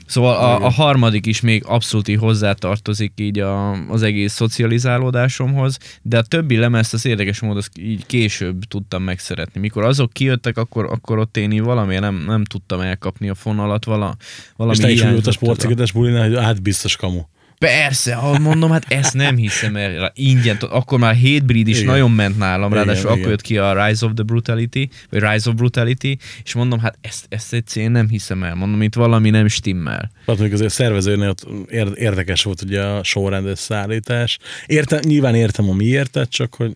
Szóval a, a harmadik is még abszolút hozzátartozik így a, az egész szocializálódásomhoz, de a többi lemezt az érdekes módon így később tudtam megszeretni. Mikor azok kijöttek, akkor, akkor ott én így valamiért nem, nem tudtam elkapni a fonalat, vala, valami és te is úgy a sportszigetes bulinál, hogy hát biztos kamu. Persze, ahogy mondom, hát ezt nem hiszem el. Ingyen, akkor már Hatebreed is Igen. nagyon ment nálam, ráadásul igen. akkor jött ki a Rise of the Brutality, vagy Rise of Brutality, és mondom, hát ezt, ezt egyszerűen nem hiszem el. Mondom, itt valami nem stimmel. Hát még azért a szervezőnél ott ér- érdekes volt ugye a sorrendes szállítás. Értem, nyilván értem a miértet, csak hogy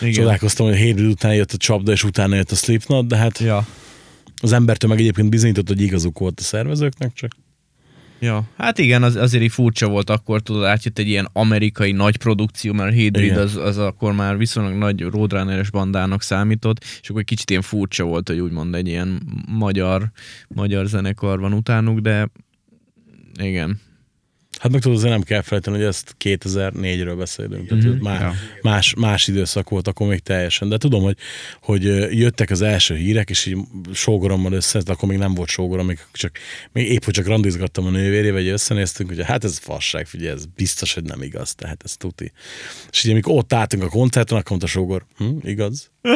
Igen. csodálkoztam, hogy Hatebreed után jött a csapda, és utána jött a Slipknot, de hát Ja. az embertől meg egyébként bizonyított, hogy igazuk volt a szervezőknek, csak Ja, hát igen, az, azért így furcsa volt akkor, tudod, átjött egy ilyen amerikai nagy produkció, mert Hatebreed Igen. az, az akkor már viszonylag nagy roadrunneres bandának számított, és akkor egy kicsit ilyen furcsa volt, hogy úgymond egy ilyen magyar, magyar zenekar van utánuk, de igen. Hát meg tudod, azért nem kell felejteni, hogy ezt 2004-ről beszélünk, tehát mm-hmm. már Ja. más, más időszak volt akkor még teljesen. De tudom, hogy, hogy jöttek az első hírek, és így sógorommal össze, akkor még nem volt sógorom, még, csak, még épp, hogy csak randizgattam a nővérével, hogy összenéztünk, hogy hát ez fasság, figyelj, ez biztos, hogy nem igaz, tehát ez tuti. És így amikor ott álltunk a koncerten, akkor mondta a sógor, hm, igaz? [laughs]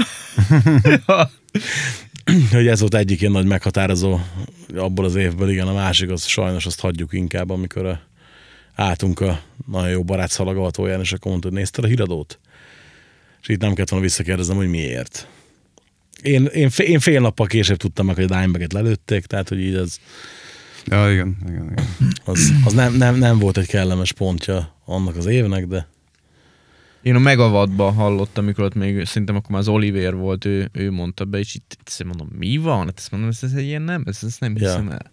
hogy ez volt egyik ilyen nagy meghatározó abból az évből, igen, a másik az sajnos azt hagyjuk inkább, amikor a, álltunk a nagyon jó barát szalagavatóján, és akkor mondta, hogy nézted a híradót? És itt nem kellett volna visszakérdeznem, hogy miért. Én, én, fél, én fél nappal később tudtam meg, hogy a Dimebaget lelőtték, tehát hogy így az, Ja, igen, igen, igen. az, az nem, nem, nem, volt egy kellemes pontja annak az évnek, de Én a Megavadban hallottam, amikor ott még szerintem akkor már az Oliver volt, ő, ő mondta be, és itt, itt mondom, mi van? Hát ezt mondom, ez, ez egy ilyen nem, ez, ez nem Ja. hiszem el.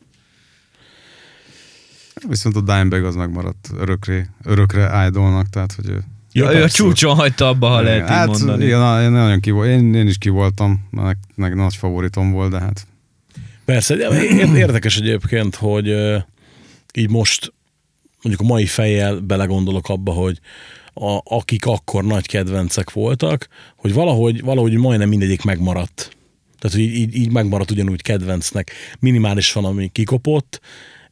Viszont a Dimebag az megmaradt örökre, örökre idolnak, tehát hogy ő... Ja, ő a csúcson hagyta abba, ha lehet így hát, mondani. Igen, én nagyon ki én, én is ki voltam, meg, meg nagy favoritom volt, de hát Persze, de ér- érdekes egyébként, hogy így most mondjuk a mai fejjel belegondolok abba, hogy a, akik akkor nagy kedvencek voltak, hogy valahogy, valahogy majdnem mindegyik megmaradt. Tehát, hogy így, így, így megmaradt ugyanúgy kedvencnek. Minimális van, ami kikopott,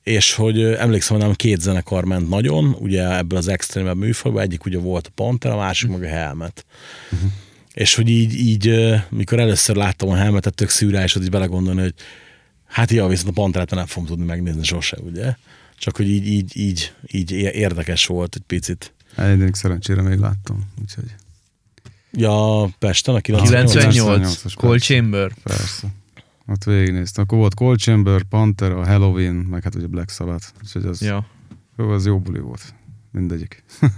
és hogy emlékszem, hogy nem két zenekar ment nagyon, ugye ebből az extrémebb műfajban, egyik ugye volt a Panther, a másik meg a Helmet. És hogy így, így, mikor először láttam a Helmetet, tök szűrás, hogy így belegondolni, hogy Hát ja, viszont a Panterát nem fogom tudni megnézni sose, ugye? Csak hogy így, így, így, így érdekes volt egy picit. egyébként szerencsére még láttam, úgyhogy Ja, Pesten a 98. 98, 98-as Cold. Chamber. persze. Ott végignéztem. Akkor volt Cold Chamber, Panther, a Halloween, meg hát ugye Black Sabbath. Úgyhogy az, Ja. jó, az jó buli volt. Mindegyik. [laughs]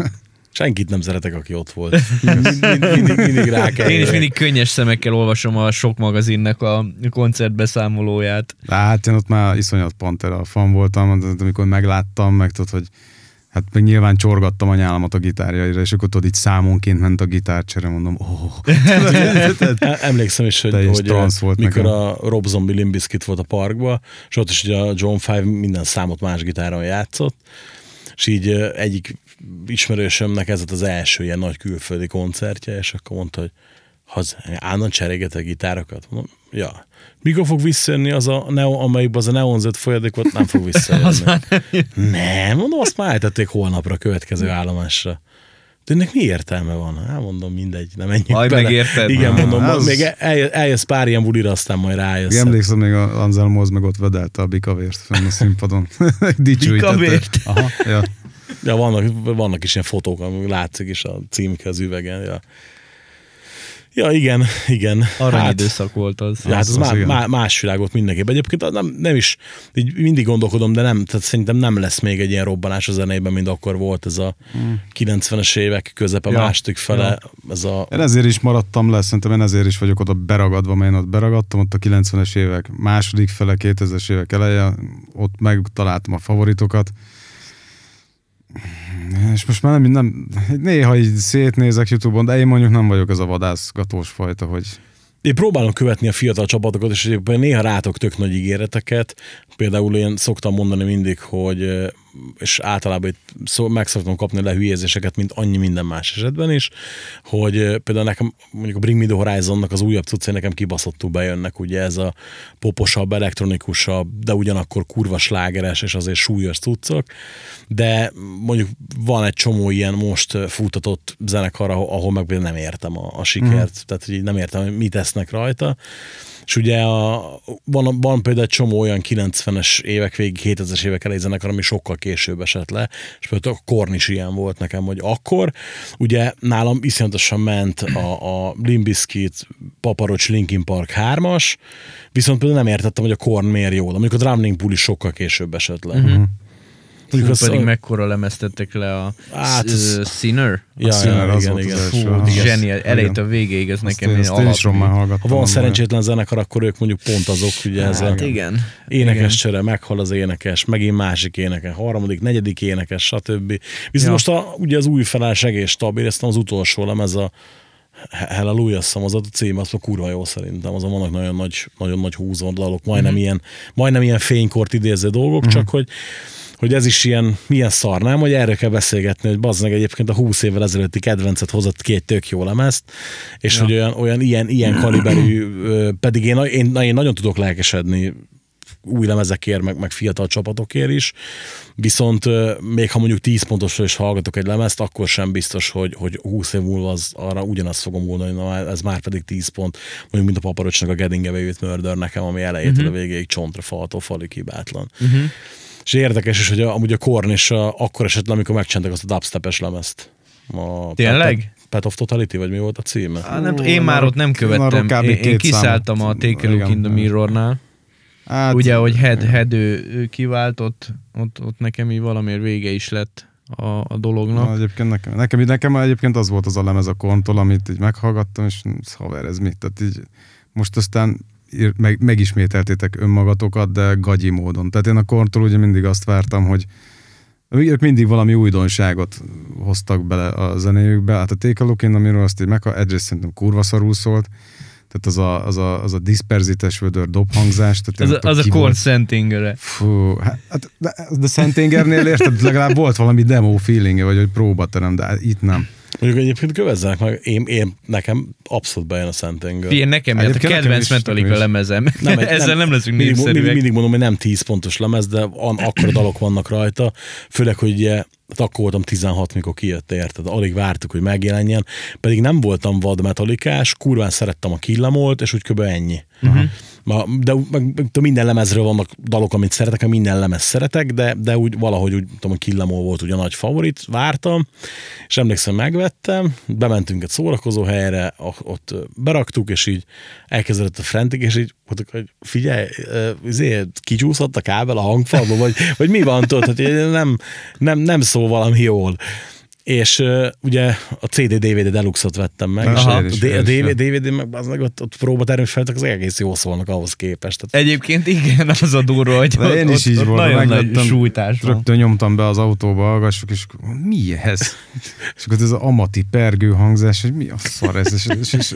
Senkit nem szeretek, aki ott volt. [laughs] Mind, mind, mindig, mindig rá kell. Én is mindig könnyes szemekkel olvasom a sok magazinnek a koncertbeszámolóját. Hát én ott már iszonyat Pantera fan voltam, de amikor megláttam, meg tudod, hogy hát meg nyilván csorgattam a nyálamat a gitárjaira, és akkor tudod, így számonként ment a gitárcsere, mondom, oh. Em- [laughs] Emlékszem is, hogy, hogy transz volt mikor nekem. a Rob Zombie Limp Bizkit volt a parkba, és ott is ugye a John Five minden számot más gitáron játszott, és így ö, egyik ismerősömnek ez volt az első ilyen nagy külföldi koncertje, és akkor mondta, hogy az állandóan cserégetek gitárokat. Mondom, ja. Mikor fog visszajönni az a neo, amelyikben az a Neon folyadék volt, nem fog visszajönni. [laughs] Az már nem. Nem, mondom, azt már eltették holnapra a következő állomásra. De ennek mi értelme van? Hát mondom, mindegy, nem menjünk Majd bele. megérted. Igen, mondom, az- még el, eljössz pár ilyen bulira, aztán majd rájössz. Igen, emlékszem még a Anselmo az meg ott vedelte a bikavért fenn a színpadon. [laughs] Dicsőítette. Bikavért? Aha, ja. Ja, vannak, vannak is ilyen fotók, amik látszik is a címke az üvegen. Ja, ja igen, igen. Aranyidőszak volt az. Ja, hát Az- az, az má, más világ volt mindenképp. Egyébként nem, nem is, így mindig gondolkodom, de nem, tehát szerintem nem lesz még egy ilyen robbanás a zenében, mint akkor volt ez a 90-es évek közepe, Hmm. Ja, második fele, ez a Én ezért is maradtam le, szerintem én ezért is vagyok oda beragadva, mert én ott beragadtam, ott a 90-es évek második fele, 2000-es évek eleje, ott megtaláltam a favoritokat. És most már nem, nem, néha így szétnézek Youtube-on, de én mondjuk nem vagyok ez a vadászgatós fajta, hogy Én próbálom követni a fiatal csapatokat, és egyébként néha rátok tök nagy ígéreteket. Például én szoktam mondani mindig, hogy és általában itt szó, meg szoktam kapni le hülyézéseket, mint annyi minden más esetben is, hogy például nekem mondjuk a Bring Me The Horizonnak az újabb cuccai nekem kibaszottul bejönnek, ugye ez a poposabb, elektronikusabb, de ugyanakkor kurva slágeres és azért súlyos cuccok, de mondjuk van egy csomó ilyen most futatott zenekar, ahol, ahol meg nem értem a, a sikert, mm. tehát hogy így nem értem, hogy mit tesznek rajta, és ugye a, van, van például egy csomó olyan 90-es évek végig, 2000-es évek elejé zenekar, ami sokkal később esett le, és például a Korn is ilyen volt nekem, hogy akkor, ugye nálam iszonyatosan ment a, a Limp Bizkit, Paparocs Linkin Park 3-as, viszont például nem értettem, hogy a Korn miért jó, de mondjuk a Drumming Pool sokkal később esett le. Mm-hmm. Fú, pedig mekkora lemeztettek le a Hát, ez- Sinner. Ja, Sinner, ja, az igen, volt az igen. első, Fú, zseniál. Igen. Elejétől végéig ez Azt nekem én, én is. Ha van szerencsétlen zenekar, akkor ők mondjuk pont azok, ugye ez a Igen. énekes csere, meghal az énekes, megint másik énekes, harmadik, negyedik énekes, stb. Viszont Ja. most a, ugye az új felállás egész stabil, ezt az utolsó lemez a Hallelujah, hiszem, az a cím, az már kurva jó szerintem, azon vannak nagyon nagy, nagyon nagy húzó dalok, majdnem, Mhm. ilyen, majdnem ilyen fénykort idéző dolgok, csak hogy hogy ez is ilyen, milyen szar, nem? Hogy erről kell beszélgetni, hogy bazdmeg egyébként a 20 évvel ezelőtti kedvencet hozott ki egy tök jó lemezt, és ja. hogy olyan, olyan ilyen, ilyen kaliberű, pedig én, én, én nagyon tudok lelkesedni új lemezekért, meg, meg fiatal csapatokért is, viszont még ha mondjuk 10 pontosra is hallgatok egy lemezt, akkor sem biztos, hogy, hogy 20 év múlva az, arra ugyanazt fogom mondani, na ez már pedig 10 pont, mondjuk mint a paparocsnak a Getting Away with Murder nekem, ami elejétől uh-huh. a végéig csontra faltól falig hibátlan. Uh-huh. És érdekes is, hogy a, amúgy a Korn is a, akkor esett le, amikor megcsentek azt a dubstepes lemezt. A Tényleg? Pet, Pet of Totality, vagy mi volt a címe? Á, nem, tudom, én már ott nem követtem. Én, én kiszálltam a. Take a Look in the Mirrornál. Hát, Ugye, hogy head, head ő, ő kiváltott, ott, ott nekem így valamiért vége is lett a, a dolognak. Na, egyébként nekem, nekem, nekem egyébként az volt az a lemez a kontól, amit így meghallgattam, és haver, ez mit? Tehát így most aztán ír- meg, megismételtétek önmagatokat, de gagyi módon. Tehát én a kontól ugye mindig azt vártam, hogy ők mindig valami újdonságot hoztak bele a zenéjükbe. Hát a Take a Look in, amiről azt így meg, egyrészt szerintem kurva szarul szólt, tehát az a, az a, az a disperzites vödör dobhangzás. Tehát Az, a- az a Korn volt. Szentingere. Fú, hát, de, de Szentingernél érted, legalább volt valami demo feelingje, vagy hogy próbaterem, de hát itt nem. Mondjuk egyébként kövezzenek meg, én, én nekem abszolút bejön a Szentengő. Figyelj, nekem miatt a kedvenc Metallica nekem is. lemezem. [laughs] Ezzel nem leszünk mindig, mindig, népszerűek. mindig mondom, hogy nem 10 pontos lemez, de an, akkora dalok vannak rajta, főleg, hogy ugye, hát akkor voltam 16, mikor kijött, érted? Alig vártuk, hogy megjelenjen, pedig nem voltam vad metalikás, kurván szerettem a Killamolt, és úgy kb. ennyi. Uh-huh. Ma, de meg, tudom, minden lemezről vannak dalok, amit szeretek, minden lemez szeretek, de, de úgy valahogy úgy, tudom, a Killamol volt ugye a nagy favorit, vártam, és emlékszem, megvettem, bementünk egy szórakozó helyre, ott beraktuk, és így elkezdődött a frentik, és így mondtuk, hogy figyelj, izé, kicsúszott a kábel a hangfalba, vagy, vagy mi van tudod, hogy nem, nem, nem szól valami jól. És uh, ugye a CD DVD Deluxe-ot vettem meg, Aha. és a, a DVD, DVD meg az meg ott, ott próbatermi feltek, az egész jól szólnak ahhoz képest. Tehát Egyébként igen, [laughs] az a durva, hogy De ott, én is így ott voltam, nagyon nagy sújtás van. Rögtön nyomtam be az autóba, hallgassuk, és mi ez? [laughs] és akkor ez az amati pergő hangzás, hogy mi a szar ez? És, és, és,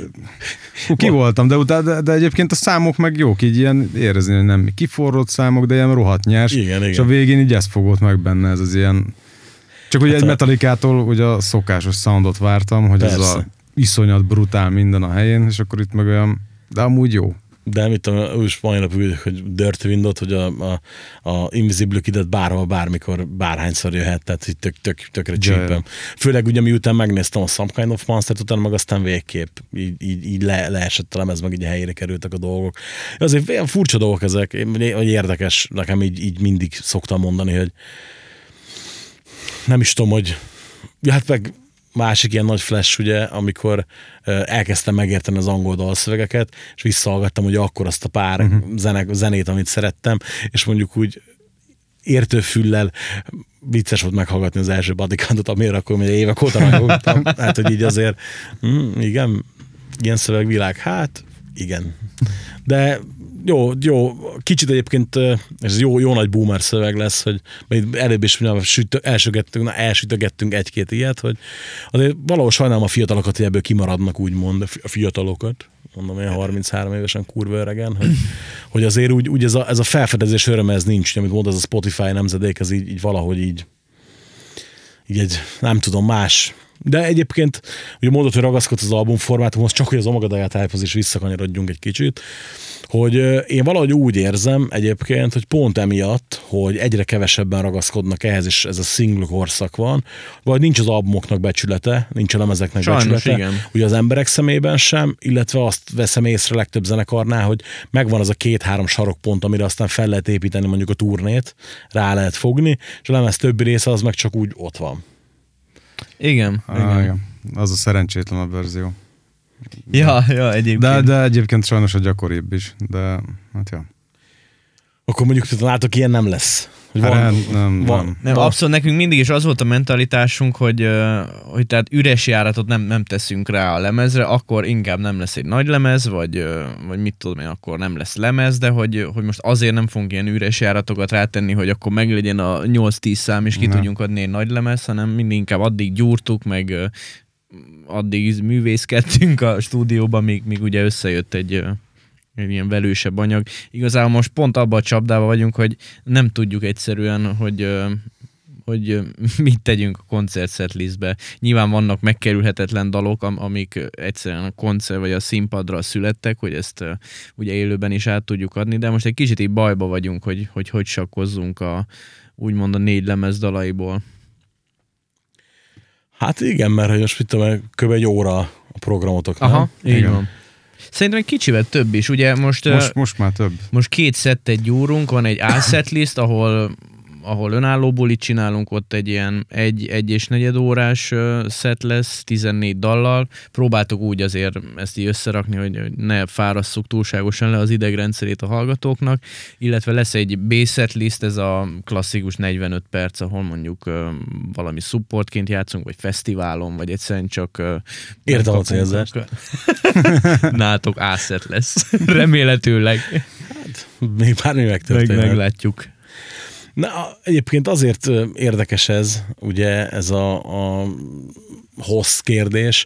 hú, ki voltam, de, utána, de, de, egyébként a számok meg jók, így ilyen érezni, hogy nem kiforrott számok, de ilyen rohadt nyers. Igen, És igen. a végén így ezt fogott meg benne, ez az ilyen... Csak ugye Hát egy metalikától ugye a szokásos soundot vártam, hogy ez Persze. a iszonyat brutál minden a helyén, és akkor itt meg olyan, de amúgy jó. De mit tudom, úgy is mai nap hogy Dirt Window-t, hogy a, a, a Invisible Kid-et bárhol, bármikor, bárhányszor jöhet, tehát így tök, tök, tökre csípem. Főleg ugye miután megnéztem a Some Kind of Monster-t, utána meg aztán végképp így, így, így le, leesett a lemez, meg így a helyére kerültek a dolgok. Azért furcsa dolgok ezek, hogy érdekes, nekem így, így mindig szoktam mondani, hogy nem is tudom, hogy ja, hát meg másik ilyen nagy flash, ugye, amikor elkezdtem megérteni az angol dalszövegeket, és visszahallgattam ugye akkor azt a pár Mhm. uh-huh. zene, zenét, amit szerettem, és mondjuk úgy értőfüllel vicces volt meghallgatni az első bodycount amire akkor még évek óta rajongtam. [laughs] Hát, hogy így azért, mm, igen, ilyen szövegvilág, hát igen. De jó, jó, kicsit egyébként, ez jó, jó nagy boomer szöveg lesz, hogy mert előbb is sütö, elsütögettünk, na, elsütögettünk egy-két ilyet, hogy azért valahol sajnálom a fiatalokat, hogy ebből kimaradnak, úgymond, a fi- a fiatalokat, mondom, ilyen 33 évesen kurva öregen, hogy, hogy azért úgy, úgy ez, a, ez a felfedezés öröme, ez nincs, ugye, amit mondod, ez a Spotify nemzedék, ez így, így valahogy így, így egy, nem tudom, más. De egyébként, ugye mondod, hogy ragaszkodsz az albumformátumhoz, csak hogy az Omagadaya Type-hoz is visszakanyarodjunk egy kicsit, hogy én valahogy úgy érzem egyébként, hogy pont emiatt, hogy egyre kevesebben ragaszkodnak ehhez, és ez a single korszak van, vagy nincs az albumoknak becsülete, nincs a lemezeknek Sajnos, becsülete, igen. ugye az emberek szemében sem, illetve azt veszem észre legtöbb zenekarnál, hogy megvan az a két-három sarokpont, amire aztán fel lehet építeni mondjuk a turnét, rá lehet fogni, és a lemez többi része az meg csak úgy ott van. Igen. Ah, igen. igen. Az a szerencsétlenebb verzió. Ja, ja, egyébként. De, de egyébként sajnos a gyakoribb is, de hát ja. Akkor mondjuk látok, ilyen nem lesz. Hogy van, nem, nem, van, nem. Nem, abszolút nekünk mindig is az volt a mentalitásunk, hogy, hogy tehát üres járatot nem, nem teszünk rá a lemezre, akkor inkább nem lesz egy nagy lemez, vagy, vagy mit tudom én, akkor nem lesz lemez, de hogy, hogy most azért nem fogunk ilyen üres járatokat rátenni, hogy akkor meglegyen a 8-10 szám, és ki Nem. tudjunk adni egy nagy lemez, hanem mindig inkább addig gyúrtuk, meg addig művészkedtünk a stúdióban, míg, míg ugye összejött egy, egy ilyen velősebb anyag. Igazából most pont abban a csapdában vagyunk, hogy nem tudjuk egyszerűen, hogy hogy [laughs] mit tegyünk a koncert setlistbe. Nyilván vannak megkerülhetetlen dalok, am- amik egyszerűen a koncert vagy a színpadra születtek, hogy ezt ugye élőben is át tudjuk adni, de most egy kicsit így bajba vagyunk, hogy hogy, hogy sakkozzunk a úgymond a négy lemez dalaiból. Hát igen, mert hogy most mit tudom, kb. egy óra a programotok, nem? Aha, így Igen. van. Szerintem egy kicsivel több is. Ugye most, Most, most, most már több. most két szettet gyúrunk, van egy A-set list, ahol ahol önálló bulit csinálunk, ott egy ilyen egy, egy és negyed órás set lesz, 14 dallal. Próbáltuk úgy azért ezt így összerakni, hogy, hogy ne fárasszuk túlságosan le az idegrendszerét a hallgatóknak, illetve lesz egy B-set list, ez a klasszikus 45 perc, ahol mondjuk valami supportként játszunk, vagy fesztiválon, vagy egyszerűen csak Értem a célzást. [laughs] Nátok lesz. Remélhetőleg. Még bármi Meg, megtörténhet. meglátjuk. Na, egyébként azért érdekes ez, ugye ez a, a hossz kérdés,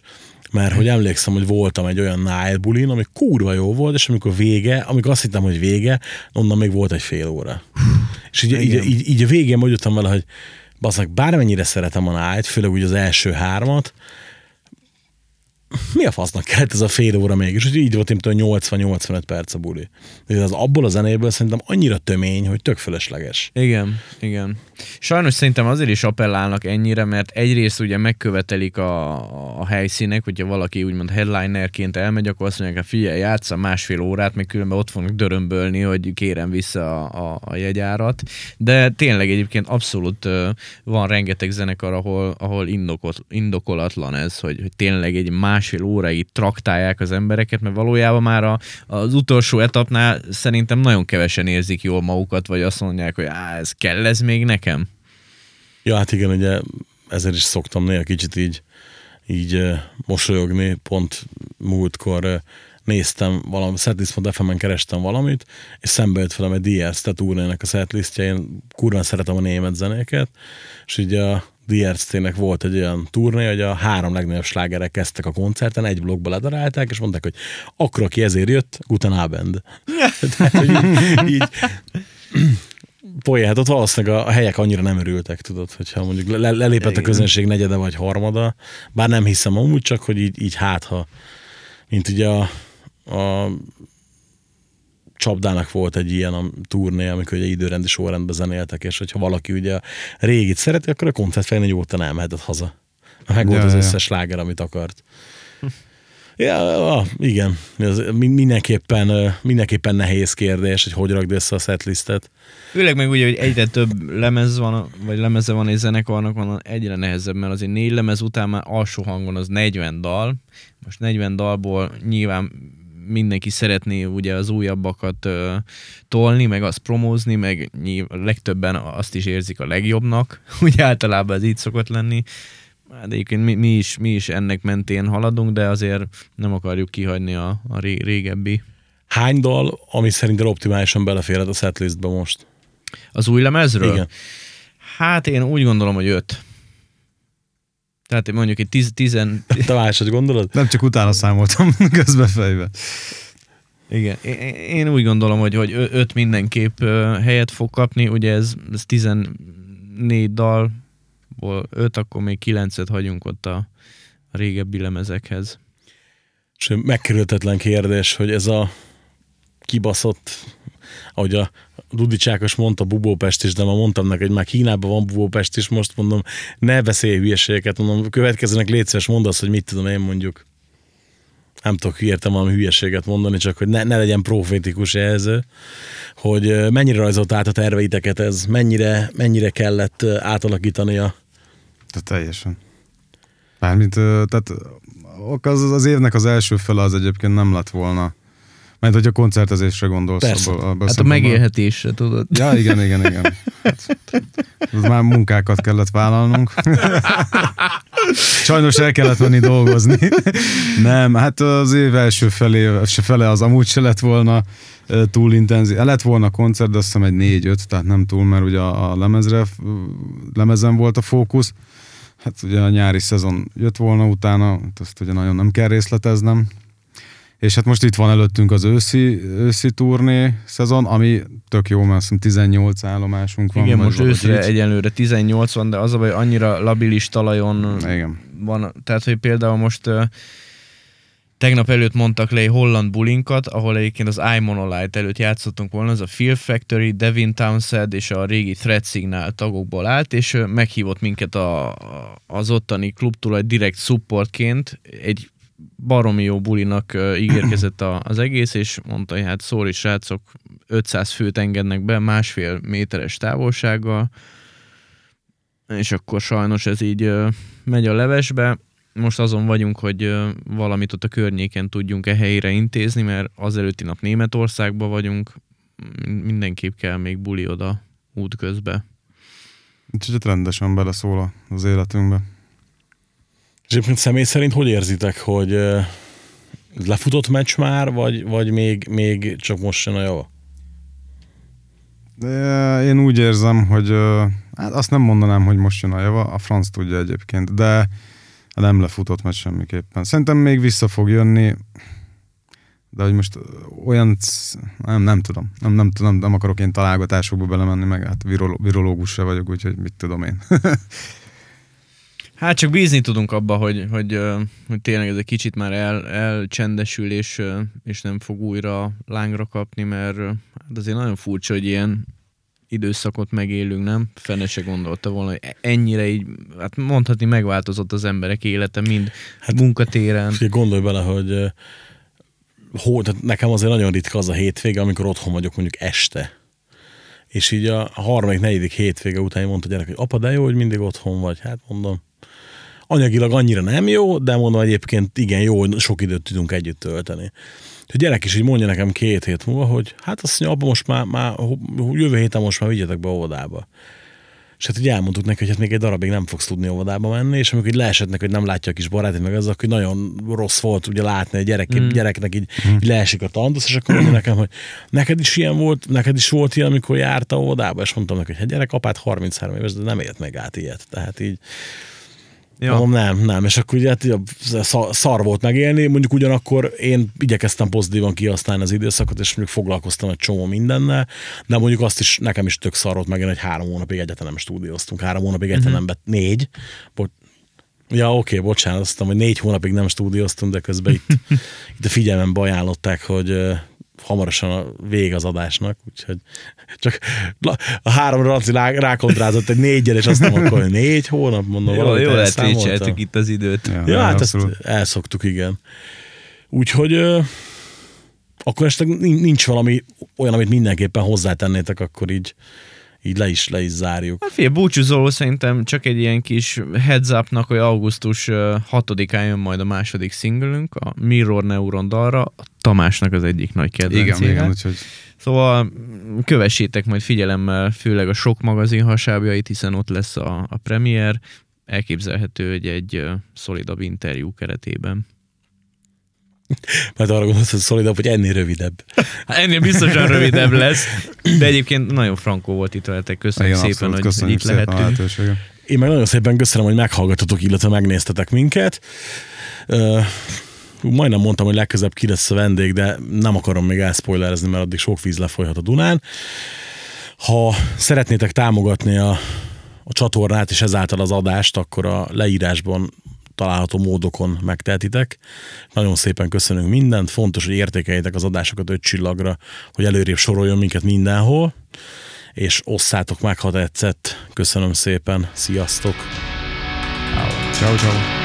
mert hogy emlékszem, hogy voltam egy olyan Nile bulin, ami kurva jó volt, és amikor vége, amikor azt hittem, hogy vége, onnan még volt egy fél óra. És így, így, így, így a végén mondtam vele, hogy basznak, bármennyire szeretem a Nile-t, főleg úgy az első hármat, mi a fasznak kellett ez a fél óra mégis? Úgyhogy így volt, mint a 80-85 perc a buli. De az abból a zenéből szerintem annyira tömény, hogy tök fölösleges. Igen, igen. Sajnos szerintem azért is appellálnak ennyire, mert egyrészt ugye megkövetelik a, a helyszínek, hogyha valaki úgymond headlinerként elmegy, akkor azt mondják, hogy figyelj, játsza másfél órát, még különben ott fognak dörömbölni, hogy kérem vissza a, a, a jegyárat. De tényleg egyébként abszolút van rengeteg zenekar, ahol, ahol indokot, indokolatlan ez, hogy, hogy tényleg egy másfél óráig traktálják az embereket, mert valójában már a, az utolsó etapnál szerintem nagyon kevesen érzik jól magukat, vagy azt mondják, hogy Á, ez kell ez még nekem. Ja, hát igen, ugye ezért is szoktam néha kicsit így, így mosolyogni. Pont múltkor néztem valami, setlist.fm-en kerestem valamit, és szembe jött velem egy DRS turnének a setlistje, én kurva szeretem a német zenéket, és ugye a DRT-nek volt egy olyan turné, hogy a három legnagyobb slágerek kezdtek a koncerten, egy blokkba ledarálták, és mondták, hogy akkor, aki ezért jött, Guten Abend. [laughs] Tehát, hogy így, így poén, hát ott valószínűleg a, a helyek annyira nem örültek, tudod, hogyha mondjuk le, lelépett a közönség negyede vagy harmada, bár nem hiszem amúgy, csak hogy így, így hát, ha mint ugye a, a csapdának volt egy ilyen a turné, amikor ugye időrendi sorrendben zenéltek, és hogyha valaki ugye régit szereti, akkor a koncertfején egy óta nem mehetett haza. Meg volt Ja, az ja. összes sláger, amit akart. [laughs] Ja, ah, igen. Ez mi- mindenképpen, mindenképpen nehéz kérdés, hogy hogy rakd össze a setlistet. Főleg meg ugye, hogy egyre több lemez van, vagy lemeze van és zenekarnak van, egyre nehezebb, mert azért négy lemez után már alsó hangon az 40 dal. Most 40 dalból nyilván mindenki szeretné ugye az újabbakat ö, tolni, meg azt promózni, meg legtöbben azt is érzik a legjobbnak. [laughs] Ugye általában ez így szokott lenni. Hát egyébként mi, mi, is, mi is ennek mentén haladunk, de azért nem akarjuk kihagyni a, a ré, régebbi. Hány dal, ami szerinted optimálisan beleférhet a setlistbe most? Az új lemezről? Igen. Hát én úgy gondolom, hogy öt. Tehát mondjuk egy tiz, tizen... [laughs] Te máshogy gondolod? Nem csak utána számoltam [laughs] közbe fejbe. Igen, én, úgy gondolom, hogy, hogy öt mindenképp helyet fog kapni, ugye ez, ez 14 dalból öt, akkor még kilencet hagyunk ott a, a régebbi lemezekhez. És megkerülhetetlen kérdés, hogy ez a kibaszott, ahogy a Dudi Csákos mondta Bubópest is, de ma mondtam neki, hogy már Kínában van Bubópest is, most mondom, ne beszélj hülyeségeket, mondom, következőnek légy szíves, mondd azt, hogy mit tudom én mondjuk. Nem tudok értem valami hülyeséget mondani, csak hogy ne, ne legyen profétikus jelző, hogy mennyire rajzolt át a terveiteket ez, mennyire, mennyire kellett átalakítani a Tehát teljesen. Mármint, tehát az, az évnek az első fele az egyébként nem lett volna. Mert hogyha koncertezésre gondolsz. Persze. abból- abból Hát a megélhetésre, tudod. Ja, igen, igen, igen. Hát, már munkákat kellett vállalnunk. Sajnos el kellett menni dolgozni. Nem, hát az év első felé, se fele az amúgy se lett volna túl intenzív. Lett volna koncert, de azt hiszem egy négy-öt, tehát nem túl, mert ugye a a lemezre, lemezen volt a fókusz. Hát ugye a nyári szezon jött volna utána, hát azt ugye nagyon nem kell részleteznem. És hát most itt van előttünk az őszi, őszi turné szezon, ami tök jó, mert azt hiszem 18 állomásunk van. Igen, most őszre így. egyenlőre 18 van, de az a baj, annyira labilis talajon Igen. van, tehát hogy például most uh, tegnap előtt mondtak le egy holland bulinkat, ahol egyébként az iMonolite előtt játszottunk volna, az a Fear Factory, Devin Townsend és a régi Threat Signal tagokból állt, és meghívott minket a- az ottani klubtulaj direkt supportként, egy baromi jó bulinak ígérkezett a, az egész, és mondta, hogy hát sorry srácok, 500 főt engednek be másfél méteres távolsággal, és akkor sajnos ez így megy a levesbe. Most azon vagyunk, hogy valamit ott a környéken tudjunk e helyére intézni, mert az előtti nap Németországban vagyunk, mindenképp kell még buli oda útközbe. Úgyhogy ott rendesen beleszól az életünkbe. És egyébként személy szerint hogy érzitek, hogy lefutott meccs már, vagy, vagy még, még csak most jön a java? De én úgy érzem, hogy hát azt nem mondanám, hogy most jön a java, a franc tudja egyébként, de nem lefutott meg semmiképpen. Szerintem még vissza fog jönni, de hogy most olyan, nem, nem tudom, nem, nem, tudom, nem akarok én találgatásokba belemenni, meg hát viroló, virológus se vagyok, úgyhogy mit tudom én. [laughs] Hát csak bízni tudunk abba, hogy, hogy, hogy tényleg ez egy kicsit már el, elcsendesül, és, és nem fog újra lángra kapni, mert hát azért nagyon furcsa, hogy ilyen időszakot megélünk, nem? Fene se gondolta volna, hogy ennyire így, hát mondhatni megváltozott az emberek élete, mind hát, munkatéren. Gondolj bele, hogy hó, tehát nekem azért nagyon ritka az a hétvége, amikor otthon vagyok mondjuk este. És így a harmadik, negyedik hétvége után mondta a gyerek, hogy apa, de jó, hogy mindig otthon vagy. Hát mondom, anyagilag annyira nem jó, de mondom egyébként igen jó, hogy sok időt tudunk együtt tölteni. A gyerek is így mondja nekem két hét múlva, hogy hát azt mondja, apa, most már, már jövő héten most már vigyetek be óvodába. És hát így elmondtuk neki, hogy hát még egy darabig nem fogsz tudni óvodába menni, és amikor így leesett neki, hogy nem látja a kis barátét, meg az, akkor nagyon rossz volt ugye látni a gyerek, mm. gyereknek így, így leesik a tantusz, és akkor mondja nekem, hogy neked is ilyen volt, neked is volt ilyen, amikor járta óvodába, és mondtam neki, hogy hát gyerek, apát 33 éves, de nem élt meg át ilyet. Tehát így Ja. Mondom, nem, nem. És akkor ugye hát szar, volt megélni, mondjuk ugyanakkor én igyekeztem pozitívan kihasználni az időszakot, és mondjuk foglalkoztam egy csomó mindennel, de mondjuk azt is nekem is tök szar volt megélni, hogy három hónapig egyáltalán nem stúdióztunk, három hónapig egyáltalán nem bet, négy, Bo- Ja, oké, okay, bocsánat, azt mondtam, hogy négy hónapig nem stúdióztunk, de közben itt, [laughs] itt a figyelmembe ajánlották, hogy hamarosan a vég az adásnak, úgyhogy csak a három ranci rá- rákontrázott egy négyel, és azt mondom, akkor négy hónap, mondom, Jó, valahogy jó lehet, elszámoltam. récseltük itt az időt. Ja, Ja, hát abszolút. ezt elszoktuk, igen. Úgyhogy ö, akkor esetleg nin- nincs valami olyan, amit mindenképpen hozzátennétek, akkor így, így le is, le is zárjuk. Hát figyelj, búcsúzóló szerintem csak egy ilyen kis heads upnak, hogy augusztus ö, 6-án jön majd a második singlünk, a Mirror Neuron dalra, a Tamásnak az egyik nagy kedvencével. Igen, igen, úgyhogy Szóval mm, kövessétek majd figyelemmel, főleg a sok magazin hasábjait, hiszen ott lesz a, a premier. Elképzelhető, hogy egy szolidabb interjú keretében. Mert arra gondolsz, hogy szolidabb, hogy ennél rövidebb. Hát ennél biztosan rövidebb lesz, de egyébként nagyon frankó volt itt veletek. Köszönjük igen, szépen, abszolút, hogy, hogy köszönjük itt szépen a lehettünk. lehetőséget. Én meg nagyon szépen köszönöm, hogy meghallgatotok, illetve megnéztetek minket. Majdnem mondtam, hogy legközebb ki lesz a vendég, de nem akarom még elspoilerezni, mert addig sok víz lefolyhat a Dunán. Ha szeretnétek támogatni a, a csatornát és ezáltal az adást, akkor a leírásban található módokon megtehetitek. Nagyon szépen köszönünk mindent. Fontos, hogy értékeljétek az adásokat öt csillagra, hogy előrébb soroljon minket mindenhol, és osszátok meg, ha tetszett. Köszönöm szépen. Sziasztok! Ciao, ciao.